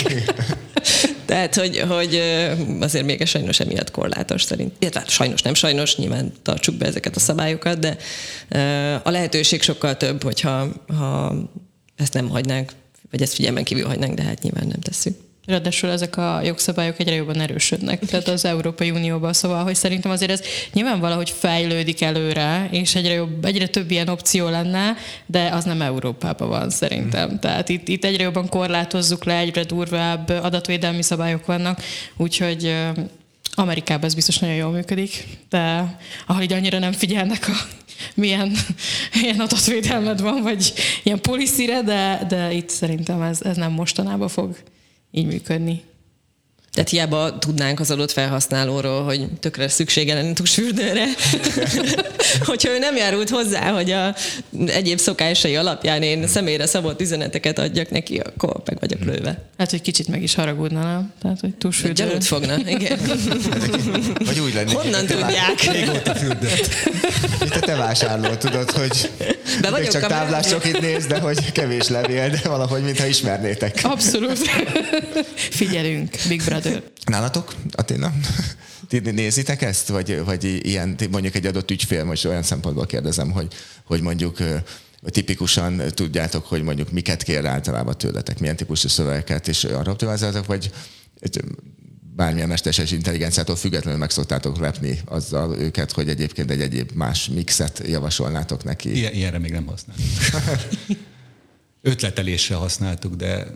Tehát, hogy, hogy azért még sajnos emiatt korlátos szerint. Illetve hát sajnos, nem sajnos, nyilván tartsuk be ezeket a szabályokat, de a lehetőség sokkal több, hogyha ha ezt nem hagynánk, vagy ezt figyelmen kívül hagynánk, de hát nyilván nem tesszük. Ráadásul ezek a jogszabályok egyre jobban erősödnek, tehát az Európai Unióban, szóval, hogy szerintem azért ez nyilván valahogy fejlődik előre, és egyre, jobb, egyre több ilyen opció lenne, de az nem Európában van szerintem. Tehát itt, itt egyre jobban korlátozzuk le, egyre durvább adatvédelmi szabályok vannak, úgyhogy Amerikában ez biztos nagyon jól működik, de ahol így annyira nem figyelnek a milyen, milyen adatvédelmed van, vagy ilyen policyre, de, de itt szerintem ez, ez nem mostanában fog így működni. Tehát hiába tudnánk az adott felhasználóról, hogy tökre szüksége lenne tusfürdőre, hogyha ő nem járult hozzá, hogy a egyéb szokásai alapján én személyre szabott üzeneteket adjak neki, akkor meg vagyok lőve. Hát, hogy kicsit meg is haragudna, nem? Tehát, hogy tusfürdő. Gyanút fogna, igen. Vagy úgy lenni. Honnan tudják? Régóta fürdött. Mint a te vásárló, tudod, hogy Be vagyok csak táblások itt néz, de hogy kevés levél, de valahogy, mintha ismernétek. Abszolút. Figyelünk, Big Brother. Nálatok, Aténa? Ti nézitek ezt? Vagy, vagy ilyen, mondjuk egy adott ügyfél, most olyan szempontból kérdezem, hogy, hogy mondjuk tipikusan tudjátok, hogy mondjuk miket kér általában tőletek, milyen típusú szövegeket, és arra optimalizáltok, vagy bármilyen mesterséges intelligenciától függetlenül meg szoktátok lepni azzal őket, hogy egyébként egy egyéb más mixet javasolnátok neki. Ilyen, ilyenre még nem használtuk. Ötletelésre használtuk, de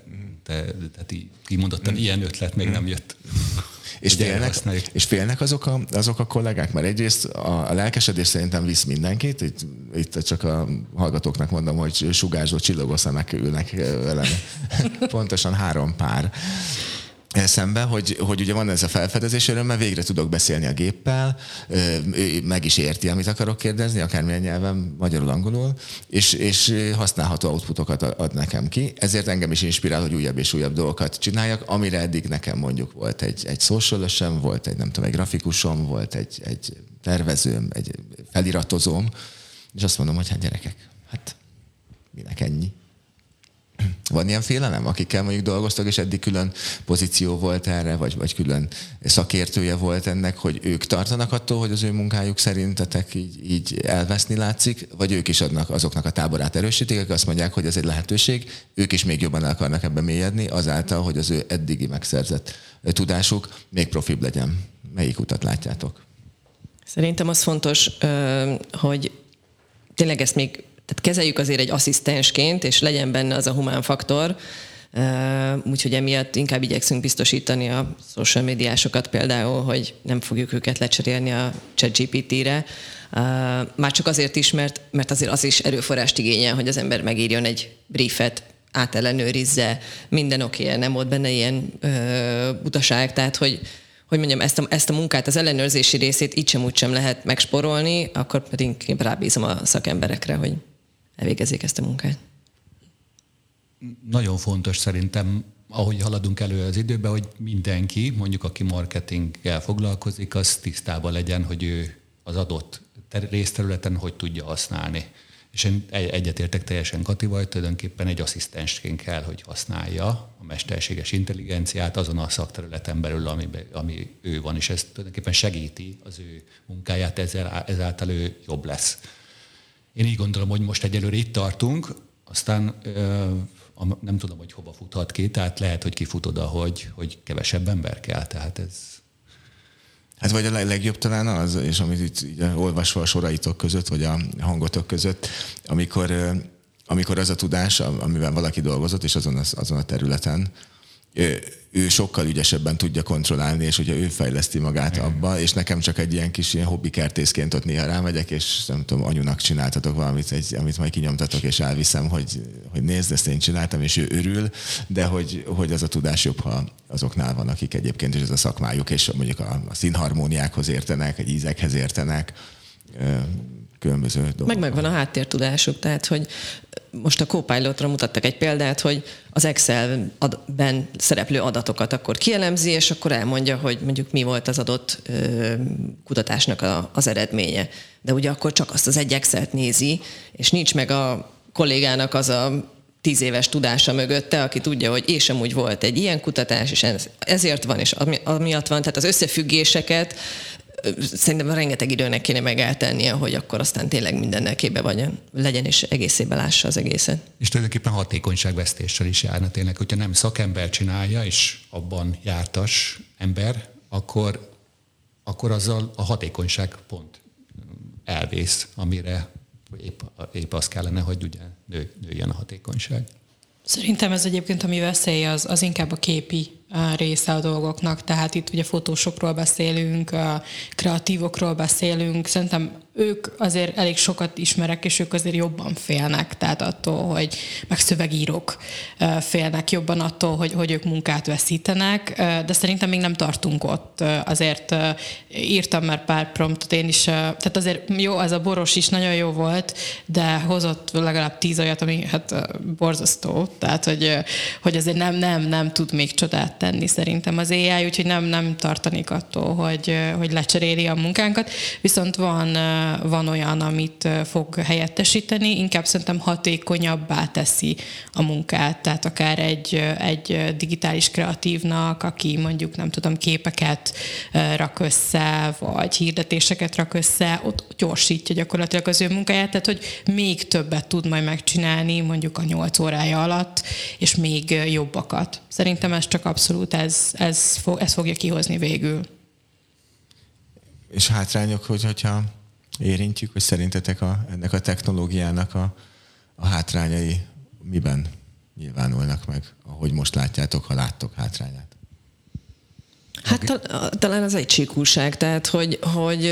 te, tehát így kimondottan ilyen ötlet még nem jött. És félnek, és félnek azok a, azok a kollégák? Mert egyrészt a, a lelkesedés szerintem visz mindenkit, itt, itt csak a hallgatóknak mondom, hogy sugárzó csillogó szemek ülnek velem. Pontosan három pár szembe, hogy, hogy ugye van ez a felfedezés örömmel, végre tudok beszélni a géppel, meg is érti, amit akarok kérdezni, akármilyen nyelven, magyarul, angolul, és, és használható outputokat ad nekem ki. Ezért engem is inspirál, hogy újabb és újabb dolgokat csináljak, amire eddig nekem mondjuk volt egy, egy social volt egy, nem tudom, egy grafikusom, volt egy, egy tervezőm, egy feliratozóm, és azt mondom, hogy hát gyerekek, hát minek ennyi? Van ilyen félelem, akikkel mondjuk dolgoztak, és eddig külön pozíció volt erre, vagy, vagy külön szakértője volt ennek, hogy ők tartanak attól, hogy az ő munkájuk szerintetek így, így elveszni látszik, vagy ők is adnak azoknak a táborát erősítik, akik azt mondják, hogy ez egy lehetőség, ők is még jobban el akarnak ebben mélyedni, azáltal, hogy az ő eddigi megszerzett tudásuk még profibb legyen. Melyik utat látjátok? Szerintem az fontos, hogy tényleg ezt még tehát kezeljük azért egy asszisztensként, és legyen benne az a humán faktor, úgyhogy emiatt inkább igyekszünk biztosítani a social médiásokat például, hogy nem fogjuk őket lecserélni a ChatGPT-re, már csak azért is, mert, mert azért az is erőforrást igényel, hogy az ember megírjon egy briefet, átellenőrizze, minden oké, okay, nem volt benne ilyen ö, butaság, tehát hogy, hogy mondjam, ezt a, ezt a munkát, az ellenőrzési részét így sem úgy sem lehet megsporolni, akkor pedig rábízom a szakemberekre, hogy elvégezzék ezt a munkát. Nagyon fontos szerintem, ahogy haladunk elő az időben, hogy mindenki, mondjuk aki marketinggel foglalkozik, az tisztában legyen, hogy ő az adott részterületen hogy tudja használni. És én egyetértek teljesen Katival, hogy tulajdonképpen egy asszisztensként kell, hogy használja a mesterséges intelligenciát azon a szakterületen belül, ami, ami ő van, és ez tulajdonképpen segíti az ő munkáját, ezzel, ezáltal ő jobb lesz. Én így gondolom, hogy most egyelőre itt tartunk, aztán nem tudom, hogy hova futhat ki, tehát lehet, hogy kifut oda, hogy, hogy kevesebb ember kell, tehát ez... Hát vagy a legjobb talán az, és amit itt így olvasva a soraitok között, vagy a hangotok között, amikor, amikor az a tudás, amivel valaki dolgozott, és azon a, azon a területen, ő sokkal ügyesebben tudja kontrollálni, és ugye ő fejleszti magát Igen. abba, és nekem csak egy ilyen kis ilyen hobbi kertészként ott néha rámegyek, és nem tudom, anyunak csináltatok valamit, egy, amit majd kinyomtatok, és elviszem, hogy, hogy nézd, ezt én csináltam, és ő örül, de hogy, hogy az a tudás jobb, ha azoknál van, akik egyébként is ez a szakmájuk, és mondjuk a, a színharmóniákhoz értenek, egy ízekhez értenek, különböző dolgok. Meg megvan a háttértudásuk, tehát hogy most a Copilotra mutattak egy példát, hogy az Excel-ben szereplő adatokat akkor kielemzi, és akkor elmondja, hogy mondjuk mi volt az adott kutatásnak a, az eredménye. De ugye akkor csak azt az egy Excel-t nézi, és nincs meg a kollégának az a tíz éves tudása mögötte, aki tudja, hogy és amúgy volt egy ilyen kutatás, és ezért van, és amiatt van, tehát az összefüggéseket szerintem rengeteg időnek kéne megeltennie, hogy akkor aztán tényleg mindennel képbe vagy, legyen, és egészében lássa az egészet. És tulajdonképpen hatékonyságvesztéssel is járna tényleg, hogyha nem szakember csinálja, és abban jártas ember, akkor, akkor azzal a hatékonyság pont elvész, amire épp, épp az kellene, hogy ugye nő, nőjön a hatékonyság. Szerintem ez egyébként, ami veszély, az, az inkább a képi része a dolgoknak, tehát itt ugye fotósokról beszélünk, kreatívokról beszélünk, szerintem ők azért elég sokat ismerek, és ők azért jobban félnek, tehát attól, hogy meg szövegírók félnek jobban attól, hogy, hogy ők munkát veszítenek, de szerintem még nem tartunk ott. Azért írtam már pár promptot én is, tehát azért jó, az a boros is nagyon jó volt, de hozott legalább tíz olyat, ami hát borzasztó, tehát hogy, hogy azért nem, nem, nem tud még csodát tenni szerintem az AI, úgyhogy nem, nem tartanék attól, hogy, hogy lecseréli a munkánkat, viszont van van olyan, amit fog helyettesíteni, inkább szerintem hatékonyabbá teszi a munkát, tehát akár egy, egy digitális kreatívnak, aki mondjuk nem tudom, képeket rak össze, vagy hirdetéseket rak össze, ott gyorsítja gyakorlatilag az ő munkáját, tehát hogy még többet tud majd megcsinálni mondjuk a nyolc órája alatt, és még jobbakat. Szerintem ez csak abszolút ez, ez, fog, ez fogja kihozni végül. És hátrányok, hogy, hogyha érintjük, hogy szerintetek a, ennek a technológiának a, a hátrányai miben nyilvánulnak meg, ahogy most látjátok, ha láttok hátrányát? Hát talán az egy csíkúság, tehát hogy, hogy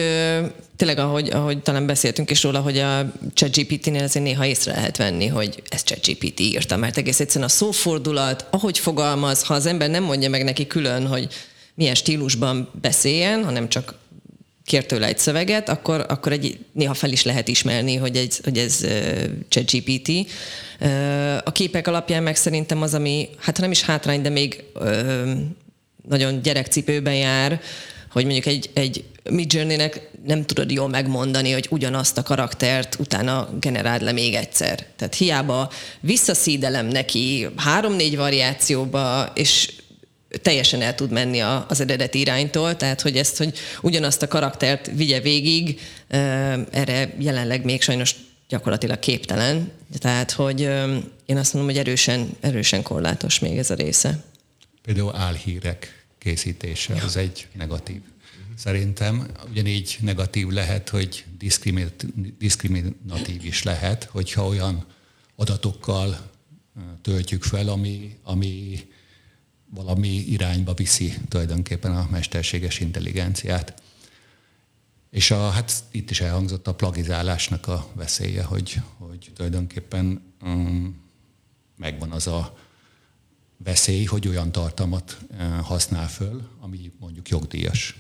tényleg ahogy, ahogy talán beszéltünk is róla, hogy a ChatGPT-nél azért néha észre lehet venni, hogy ez ChatGPT írta, mert egész egyszerűen a szófordulat, ahogy fogalmaz, ha az ember nem mondja meg neki külön, hogy milyen stílusban beszéljen, hanem csak kér tőle egy szöveget, akkor, akkor egy, néha fel is lehet ismerni, hogy, egy, hogy ez uh, ChatGPT. Uh, a képek alapján meg szerintem az, ami, hát nem is hátrány, de még uh, nagyon gyerekcipőben jár, hogy mondjuk egy, egy Midjourney-nek nem tudod jól megmondani, hogy ugyanazt a karaktert utána generáld le még egyszer. Tehát hiába visszaszídelem neki három-négy variációba, és teljesen el tud menni a, az eredeti iránytól, tehát hogy ezt, hogy ugyanazt a karaktert vigye végig, erre jelenleg még sajnos gyakorlatilag képtelen. Tehát, hogy én azt mondom, hogy erősen, erősen korlátos még ez a része. Például álhírek készítése, ja. az egy negatív. Szerintem ugyanígy negatív lehet, hogy diszkriminatív is lehet, hogyha olyan adatokkal töltjük fel, ami, ami valami irányba viszi tulajdonképpen a mesterséges intelligenciát. És a, hát itt is elhangzott a plagizálásnak a veszélye, hogy, hogy tulajdonképpen um, megvan az a veszély, hogy olyan tartalmat uh, használ föl, ami mondjuk jogdíjas.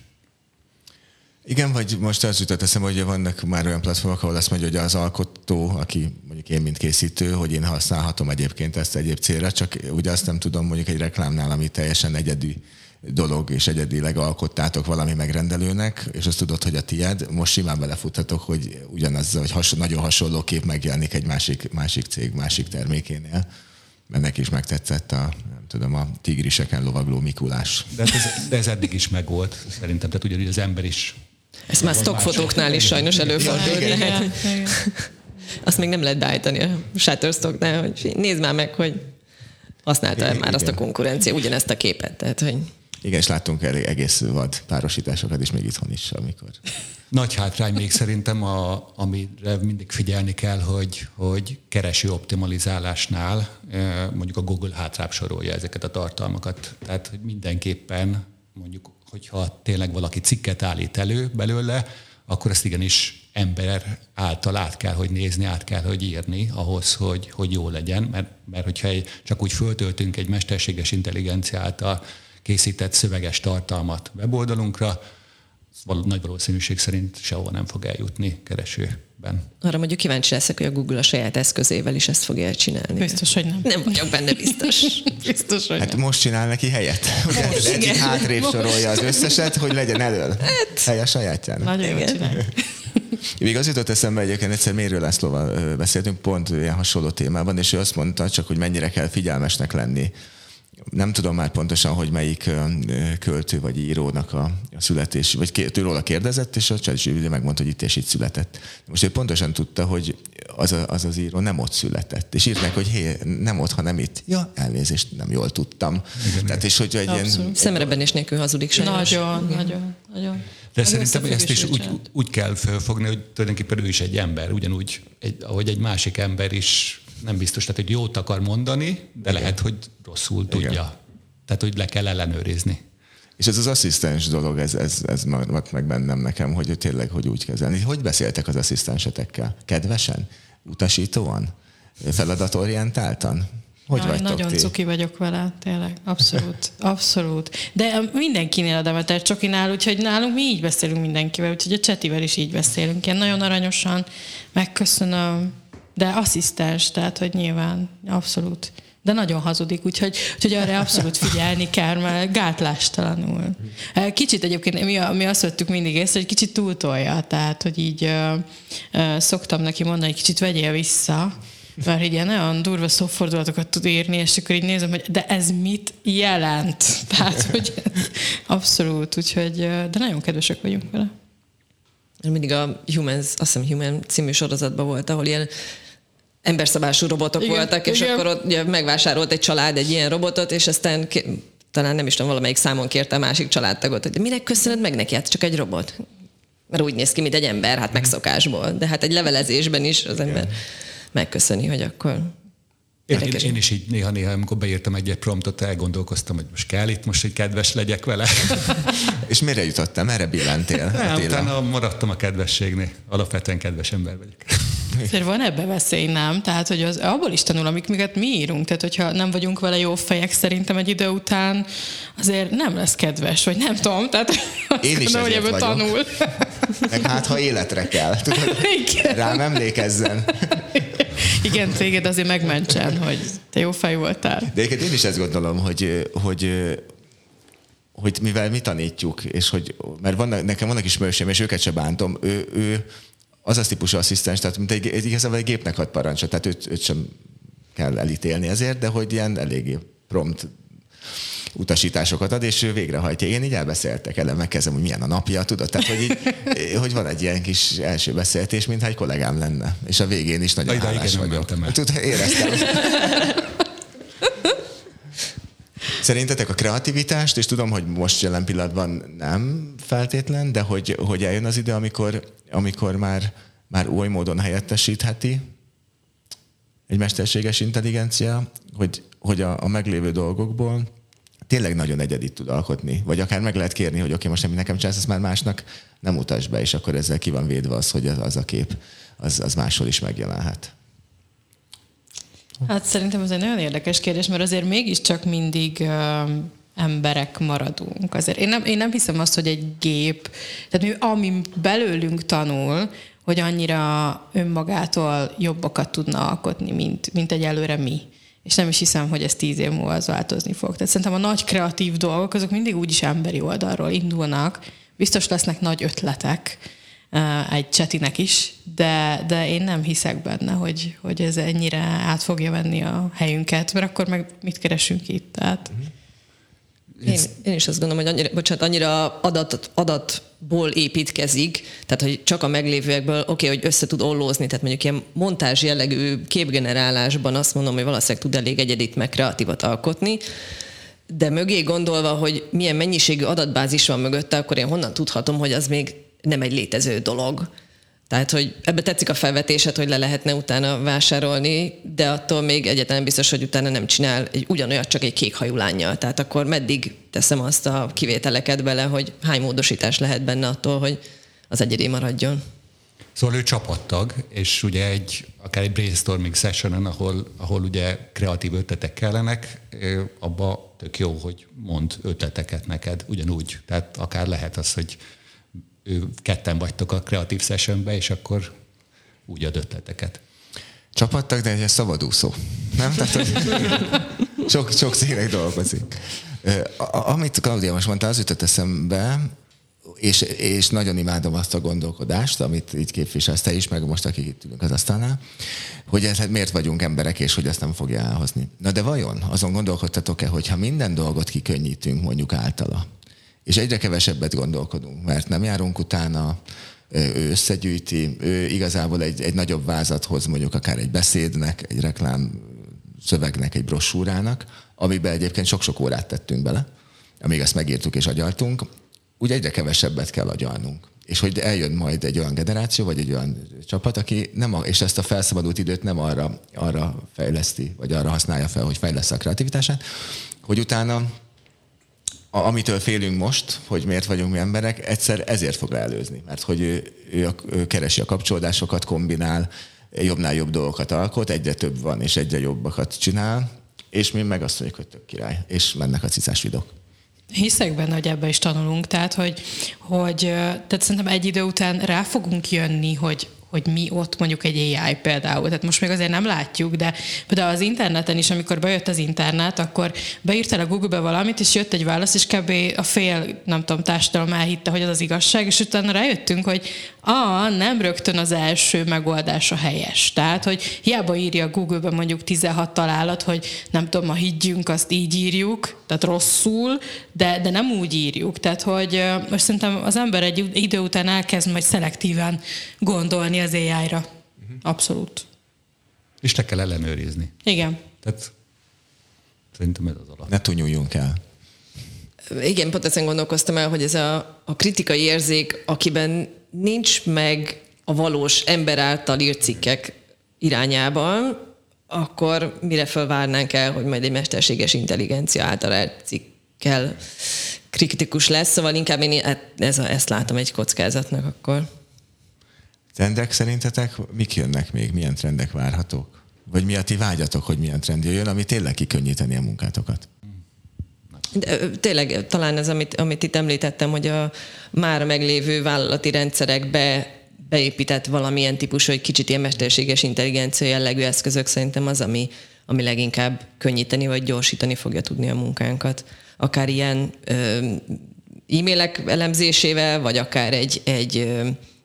Igen, vagy most az jutott eszembe, hogy vannak már olyan platformok, ahol azt mondja, hogy az alkotó, aki mondjuk én, mint készítő, hogy én használhatom egyébként ezt egyéb célra, csak ugye azt nem tudom mondjuk egy reklámnál, ami teljesen egyedi dolog, és egyedileg alkottátok valami megrendelőnek, és azt tudod, hogy a tied, most simán belefuthatok, hogy ugyanaz, hogy has, nagyon hasonló kép megjelenik egy másik, másik cég, másik termékénél mert neki is megtetszett a, nem tudom, a tigriseken lovagló Mikulás. De ez, de ez eddig is megvolt, szerintem. Tehát ugyanúgy az ember is ezt már stockfotóknál is sajnos előfordul. Igen, Azt még nem lehet beállítani a Shutterstocknál, hogy nézd már meg, hogy használta igen, már igen. azt a konkurencia, ugyanezt a képet. Tehát, hogy... Igen, és láttunk elég egész vad párosításokat is még itthon is, amikor... Nagy hátrány még szerintem, a, amire mindig figyelni kell, hogy, hogy kereső optimalizálásnál mondjuk a Google hátrább sorolja ezeket a tartalmakat. Tehát hogy mindenképpen mondjuk, hogyha tényleg valaki cikket állít elő belőle, akkor ezt igenis ember által át kell, hogy nézni, át kell, hogy írni ahhoz, hogy, hogy jó legyen, mert, mert hogyha csak úgy föltöltünk egy mesterséges intelligencia által készített szöveges tartalmat weboldalunkra, nagy valószínűség szerint sehova nem fog eljutni keresőben. Arra mondjuk kíváncsi leszek, hogy a Google a saját eszközével is ezt fogja csinálni. Biztos, hogy nem. Nem vagyok benne biztos. biztos, hogy Hát nem. most csinál neki helyet. Ugye Most, egyik igen. hátrébb sorolja az összeset, hogy legyen elől. Hát. Hely a sajátjának. Nagyon jól Igen. csinálja. Még az jutott eszembe egyébként, egyszer Mérő Lászlóval beszéltünk pont ilyen hasonló témában, és ő azt mondta csak, hogy mennyire kell figyelmesnek lenni. Nem tudom már pontosan, hogy melyik költő vagy írónak a, a születés, vagy ké- tőle kérdezett, és a ChatGPT megmondta, hogy itt és itt született. Most ő pontosan tudta, hogy az, a, az az író nem ott született. És írt meg, hogy hé, nem ott, hanem itt. Ja, elnézést, nem jól tudtam. Igen, Tehát, és hogy egy ilyen. Szemreben és nélkül hazudik sajnos. Nagyon, nagyon, nagyon. De szerintem ezt is úgy, úgy kell felfogni, hogy tulajdonképpen ő is egy ember, ugyanúgy, egy, ahogy egy másik ember is nem biztos, tehát hogy jót akar mondani, de Igen. lehet, hogy rosszul Igen. tudja. Tehát, hogy le kell ellenőrizni. És ez az asszisztens dolog, ez, ez, ez maradt meg bennem nekem, hogy tényleg hogy úgy kezelni. Hogy beszéltek az asszisztensetekkel? Kedvesen? Utasítóan? Feladatorientáltan? Hogy Jaj, nagyon ti? cuki vagyok vele, tényleg, abszolút, abszolút. De mindenkinél a Demeter Csokinál, úgyhogy nálunk mi így beszélünk mindenkivel, úgyhogy a Csetivel is így beszélünk, ilyen nagyon aranyosan, megköszönöm, de asszisztens, tehát, hogy nyilván, abszolút. De nagyon hazudik, úgyhogy, úgyhogy arra abszolút figyelni kell, mert gátlástalanul. Kicsit egyébként, mi, mi azt vettük mindig észre, hogy kicsit túltolja, tehát, hogy így ö, ö, szoktam neki mondani, hogy kicsit vegyél vissza, mert így ilyen nagyon durva szófordulatokat tud írni, és akkor így nézem, hogy de ez mit jelent? Tehát, hogy abszolút, úgyhogy, de nagyon kedvesek vagyunk vele. Mindig a Humans, azt hiszem Human című sorozatban volt, ahol ilyen emberszabású robotok Igen, igen, voltak, és igen. akkor ott ugye, megvásárolt egy család egy ilyen robotot, és aztán ki, talán nem is tudom, valamelyik számon kérte a másik családtagot, hogy de minek köszönöd meg neki? Hát csak egy robot. Mert úgy néz ki, mint egy ember, hát megszokásból. De hát egy levelezésben is az ember megköszöni, hogy akkor Én, én, Érdekes. én is így néha-néha, amikor beírtam egy-egy promptot, elgondolkoztam, hogy most kell itt most, hogy kedves legyek vele. És mire jutottál? Merre billentél? Nem, Attila? utána maradtam a kedvességnél. Alapvetően kedves ember vagyok. Azért van ebbe veszély, nem? Tehát, hogy az, abból is tanul, amik miket mi írunk. Tehát, hogyha nem vagyunk vele jó fejek, szerintem egy idő után azért nem lesz kedves, vagy nem tudom. Tehát azt Én is gondolom, hogy ebből vagyok. tanul. Meg hát, ha életre kell. Tudod, Igen. rám emlékezzen. Igen, téged azért megmentsen, hogy te jó fej voltál. De egyébként én is ezt gondolom, hogy, hogy hogy mivel mi tanítjuk, és hogy, mert vannak, nekem vannak ismerőseim, és őket se bántom, ő, ő az az típusú asszisztens, tehát mint egy, egy, igazából egy gépnek ad parancsot, tehát őt, őt sem kell elítélni ezért, de hogy ilyen eléggé prompt utasításokat ad, és ő végrehajtja. Én így elbeszéltek elem, megkezdem, hogy milyen a napja, tudod? Tehát, hogy, így, hogy van egy ilyen kis első beszéltés, mintha egy kollégám lenne. És a végén is nagyon Na, hálás vagyok. Tudod, éreztem. Szerintetek a kreativitást, és tudom, hogy most jelen pillanatban nem feltétlen, de hogy, hogy eljön az idő, amikor, amikor már, már oly módon helyettesítheti egy mesterséges intelligencia, hogy, hogy a, a meglévő dolgokból tényleg nagyon egyedit tud alkotni. Vagy akár meg lehet kérni, hogy oké, okay, most nem nekem csinálsz, ezt már másnak nem utasd be, és akkor ezzel ki van védve az, hogy az, az a kép az, az máshol is megjelenhet. Hát szerintem ez egy nagyon érdekes kérdés, mert azért mégiscsak mindig ö, emberek maradunk. Azért én nem, én nem hiszem azt, hogy egy gép, tehát mi, ami belőlünk tanul, hogy annyira önmagától jobbakat tudna alkotni, mint, mint egy előre mi. És nem is hiszem, hogy ez tíz év múlva az változni fog. Tehát szerintem a nagy kreatív dolgok, azok mindig úgyis emberi oldalról indulnak. Biztos lesznek nagy ötletek, egy csetinek is, de, de én nem hiszek benne, hogy, hogy ez ennyire át fogja venni a helyünket, mert akkor meg mit keresünk itt? Tehát, Én, én is azt gondolom, hogy annyira, bocsánat, annyira adat, adatból építkezik, tehát hogy csak a meglévőekből, oké, okay, hogy össze tud ollózni, tehát mondjuk ilyen montázs jellegű képgenerálásban azt mondom, hogy valószínűleg tud elég egyedit meg kreatívat alkotni, de mögé gondolva, hogy milyen mennyiségű adatbázis van mögötte, akkor én honnan tudhatom, hogy az még nem egy létező dolog. Tehát, hogy ebbe tetszik a felvetésed, hogy le lehetne utána vásárolni, de attól még egyetlen biztos, hogy utána nem csinál egy ugyanolyat, csak egy kék hajú lányjal. Tehát akkor meddig teszem azt a kivételeket bele, hogy hány módosítás lehet benne attól, hogy az egyedi maradjon. Szóval ő csapattag, és ugye egy, akár egy brainstorming sessionen, ahol, ahol ugye kreatív ötletek kellenek, abba tök jó, hogy mond ötleteket neked, ugyanúgy. Tehát akár lehet az, hogy ő ketten vagytok a kreatív sessionbe, és akkor úgy ad ötleteket. Csapattag, de egy szabadúszó. Nem? Tehát, sok, sok színek dolgozik. Amit Claudia most mondta, az jutott eszembe, és, és nagyon imádom azt a gondolkodást, amit így képviselsz te is, meg most akik itt ülünk az asztalnál, hogy ez, hát miért vagyunk emberek, és hogy ezt nem fogja elhozni. Na de vajon azon gondolkodtatok-e, hogyha minden dolgot kikönnyítünk mondjuk általa, és egyre kevesebbet gondolkodunk, mert nem járunk utána, ő összegyűjti, ő igazából egy, egy nagyobb vázat hoz mondjuk akár egy beszédnek, egy reklám szövegnek, egy brossúrának, amiben egyébként sok-sok órát tettünk bele, amíg ezt megírtuk és agyaltunk, úgy egyre kevesebbet kell agyalnunk. És hogy eljön majd egy olyan generáció, vagy egy olyan csapat, aki nem, a, és ezt a felszabadult időt nem arra, arra fejleszti, vagy arra használja fel, hogy fejlesz a kreativitását, hogy utána a, amitől félünk most, hogy miért vagyunk mi emberek, egyszer ezért fog előzni. Mert hogy ő, ő, ő keresi a kapcsolódásokat, kombinál, jobbnál jobb dolgokat alkot, egyre több van, és egyre jobbakat csinál, és mi meg azt mondjuk, hogy tök király, és mennek a cicás videók. Hiszek benne, hogy ebbe is tanulunk, tehát hogy, hogy tehát szerintem egy idő után rá fogunk jönni, hogy, hogy mi ott mondjuk egy AI például. Tehát most még azért nem látjuk, de például az interneten is, amikor bejött az internet, akkor beírtál a Google-be valamit, és jött egy válasz, és kb. a fél, nem tudom, társadalom elhitte, hogy az az igazság, és utána rájöttünk, hogy a nem rögtön az első megoldás a helyes. Tehát, hogy hiába írja a Google-ben mondjuk 16 találat, hogy nem tudom, ma higgyünk, azt így írjuk, tehát rosszul, de, de nem úgy írjuk. Tehát, hogy most szerintem az ember egy idő után elkezd majd szelektíven gondolni az AI-ra. Abszolút. És te kell ellenőrizni. Igen. Tehát szerintem ez az alap. Ne tunyuljunk el. Igen, pont ezen gondolkoztam el, hogy ez a, a kritikai érzék, akiben nincs meg a valós ember által írt cikkek irányában, akkor mire fölvárnánk el, hogy majd egy mesterséges intelligencia által írt cikkel kritikus lesz, szóval inkább én ez a, ezt látom egy kockázatnak akkor. Trendek szerintetek mik jönnek még? Milyen trendek várhatók? Vagy mi a ti vágyatok, hogy milyen trend jön, ami tényleg kikönnyíteni a munkátokat? De, tényleg talán ez, amit, amit itt említettem, hogy a már meglévő vállalati rendszerekbe beépített valamilyen típusú, hogy kicsit ilyen mesterséges intelligencia jellegű eszközök szerintem az, ami, ami leginkább könnyíteni vagy gyorsítani fogja tudni a munkánkat. Akár ilyen ö, e-mailek elemzésével, vagy akár egy, egy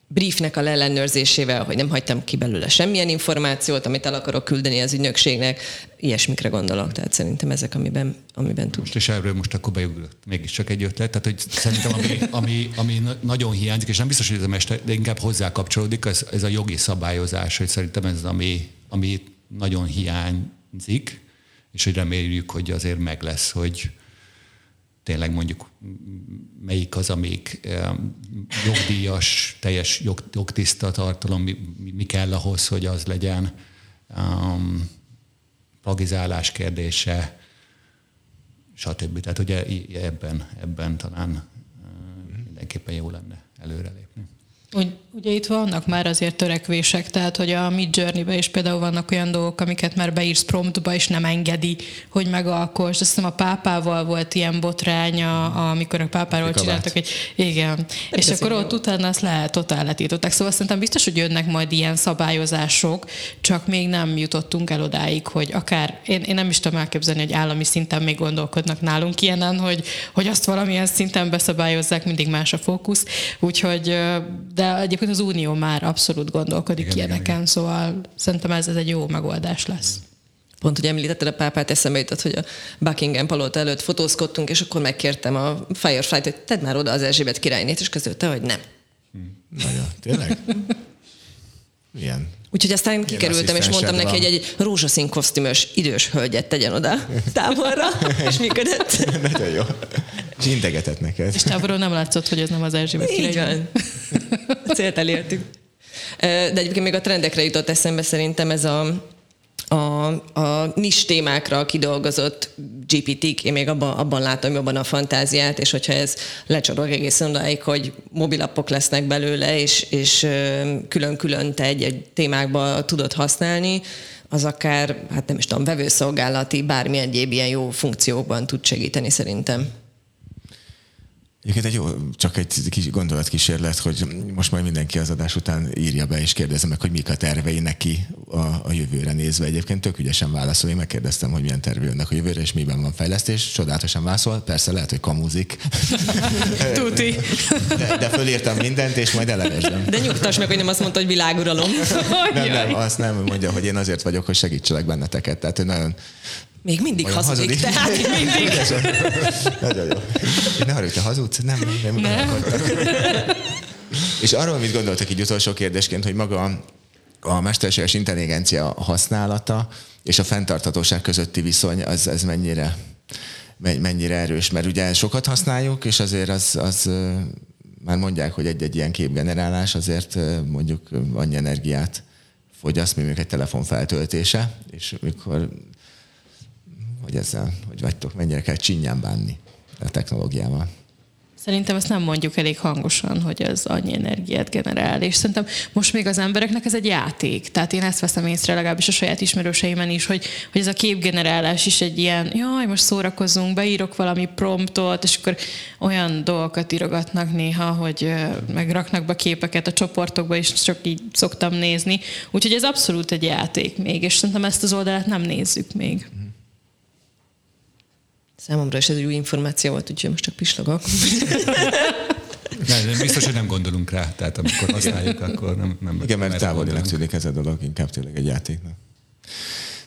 briefnek a leellenőrzésével, hogy nem hagytam ki belőle semmilyen információt, amit el akarok küldeni az ügynökségnek, ilyesmikre gondolok, tehát szerintem ezek, amiben, amiben tud. Most és erről most akkor beugrott mégiscsak egy ötlet, tehát hogy szerintem ami, ami, ami nagyon hiányzik, és nem biztos, hogy ez a mester, de inkább hozzá kapcsolódik, ez, ez a jogi szabályozás, hogy szerintem ez az, ami, ami nagyon hiányzik, és hogy reméljük, hogy azért meg lesz, hogy, tényleg mondjuk melyik az, amik jogdíjas, teljes jog, jogtiszta tartalom, mi, mi kell ahhoz, hogy az legyen um, plagizálás kérdése, stb. Tehát ugye ebben, ebben talán uh, mindenképpen jó lenne előrelépni. Úgy, ugye itt vannak már azért törekvések, tehát hogy a Mid Journey-be is például vannak olyan dolgok, amiket már beírsz promptba, és nem engedi, hogy megalkoss. Azt hiszem a pápával volt ilyen botránya, amikor a pápáról Mikabát. csináltak egy... Igen. Nem és akkor ott jó. utána azt lehet totál letították. Szóval szerintem biztos, hogy jönnek majd ilyen szabályozások, csak még nem jutottunk el odáig, hogy akár, én, én nem is tudom elképzelni, hogy állami szinten még gondolkodnak nálunk ilyenen, hogy, hogy azt valamilyen szinten beszabályozzák, mindig más a fókusz. Úgyhogy, de egyébként egyébként az Unió már abszolút gondolkodik igen, ilyeneken, igen, igen. szóval szerintem ez, ez egy jó megoldás lesz. Pont, hogy említetted a pápát, eszembe jutott, hogy a Buckingham palota előtt fotózkodtunk, és akkor megkértem a Firefly-t, hogy tedd már oda az Erzsébet királynét, és közölte, hogy nem. Nagyon, tényleg? Milyen? Úgyhogy aztán kikerültem, és mondtam neki, hogy egy rózsaszín kosztümös idős hölgyet tegyen oda távolra, és működött. Nagyon jó. És integetett neked. És távolról nem látszott, hogy ez nem az Erzsébet király. A célt elértük. De egyébként még a trendekre jutott eszembe szerintem ez a, a, a nis témákra kidolgozott GPT-k, én még abban, abban látom jobban a fantáziát, és hogyha ez lecsorog egészen odáig, hogy mobilappok lesznek belőle, és, és külön-külön te egy-egy témákba tudod használni, az akár, hát nem is tudom, vevőszolgálati, bármilyen egyéb ilyen jó funkciókban tud segíteni szerintem. Egyébként egy jó, csak egy kis gondolatkísérlet, hogy most majd mindenki az adás után írja be és kérdezze meg, hogy mik a tervei neki a, a jövőre nézve. Egyébként tök ügyesen válaszol. Én megkérdeztem, hogy milyen tervei vannak a jövőre, és miben van fejlesztés. Csodálatosan válaszol. Persze lehet, hogy kamuzik. Tuti. De, de fölírtam mindent, és majd elevesdem. De nyugtass meg, hogy nem azt mondta, hogy világuralom. Nem, nem, azt nem mondja, hogy én azért vagyok, hogy segítselek benneteket. Tehát, hogy nagyon Még mindig Olyan hazudik, hazudik. tehát mindig. Nagyon jó. Ne hogy te hazudsz? Nem, nem, nem. akartam. És arról mit gondoltak így utolsó kérdésként, hogy maga a mesterséges intelligencia használata és a fenntarthatóság közötti viszony, az, ez mennyire, me- mennyire erős? Mert ugye sokat használjuk, és azért az, az már mondják, hogy egy-egy ilyen képgenerálás azért mondjuk annyi energiát fogyaszt, mint mondjuk egy telefon feltöltése, és mikor hogy ezzel, hogy vagytok, mennyire kell csinyán bánni a technológiával. Szerintem ezt nem mondjuk elég hangosan, hogy ez annyi energiát generál, és szerintem most még az embereknek ez egy játék. Tehát én ezt veszem észre legalábbis a saját ismerőseimen is, hogy, hogy ez a képgenerálás is egy ilyen, jaj, most szórakozunk, beírok valami promptot, és akkor olyan dolgokat írogatnak néha, hogy megraknak be képeket a csoportokba, és csak így szoktam nézni. Úgyhogy ez abszolút egy játék még, és szerintem ezt az oldalát nem nézzük még. Számomra is ez egy új információ volt, úgyhogy most csak pislogok. Nem, biztos, hogy nem gondolunk rá, tehát amikor használjuk, akkor nem, nem Igen, mert távolinak tűnik ez a dolog, inkább tényleg egy játéknak.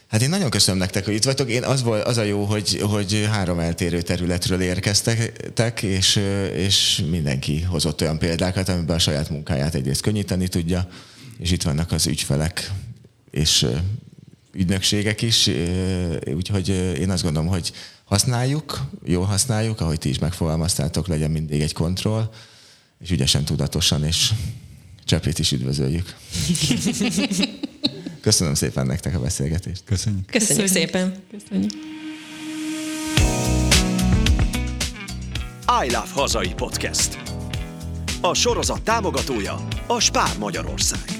Hát én nagyon köszönöm nektek, hogy itt vagytok. Én az, volt, az a jó, hogy, hogy három eltérő területről érkeztek, és, és mindenki hozott olyan példákat, amiben a saját munkáját egyrészt könnyíteni tudja, és itt vannak az ügyfelek és ügynökségek is, úgyhogy én azt gondolom, hogy használjuk, jól használjuk, ahogy ti is megfogalmaztátok, legyen mindig egy kontroll, és ügyesen, tudatosan, és Csepét is üdvözöljük. Köszönöm szépen nektek a beszélgetést. Köszönjük. Köszönjük szépen! Köszönjük. I Love Hazai Podcast. A sorozat támogatója a Spár Magyarország.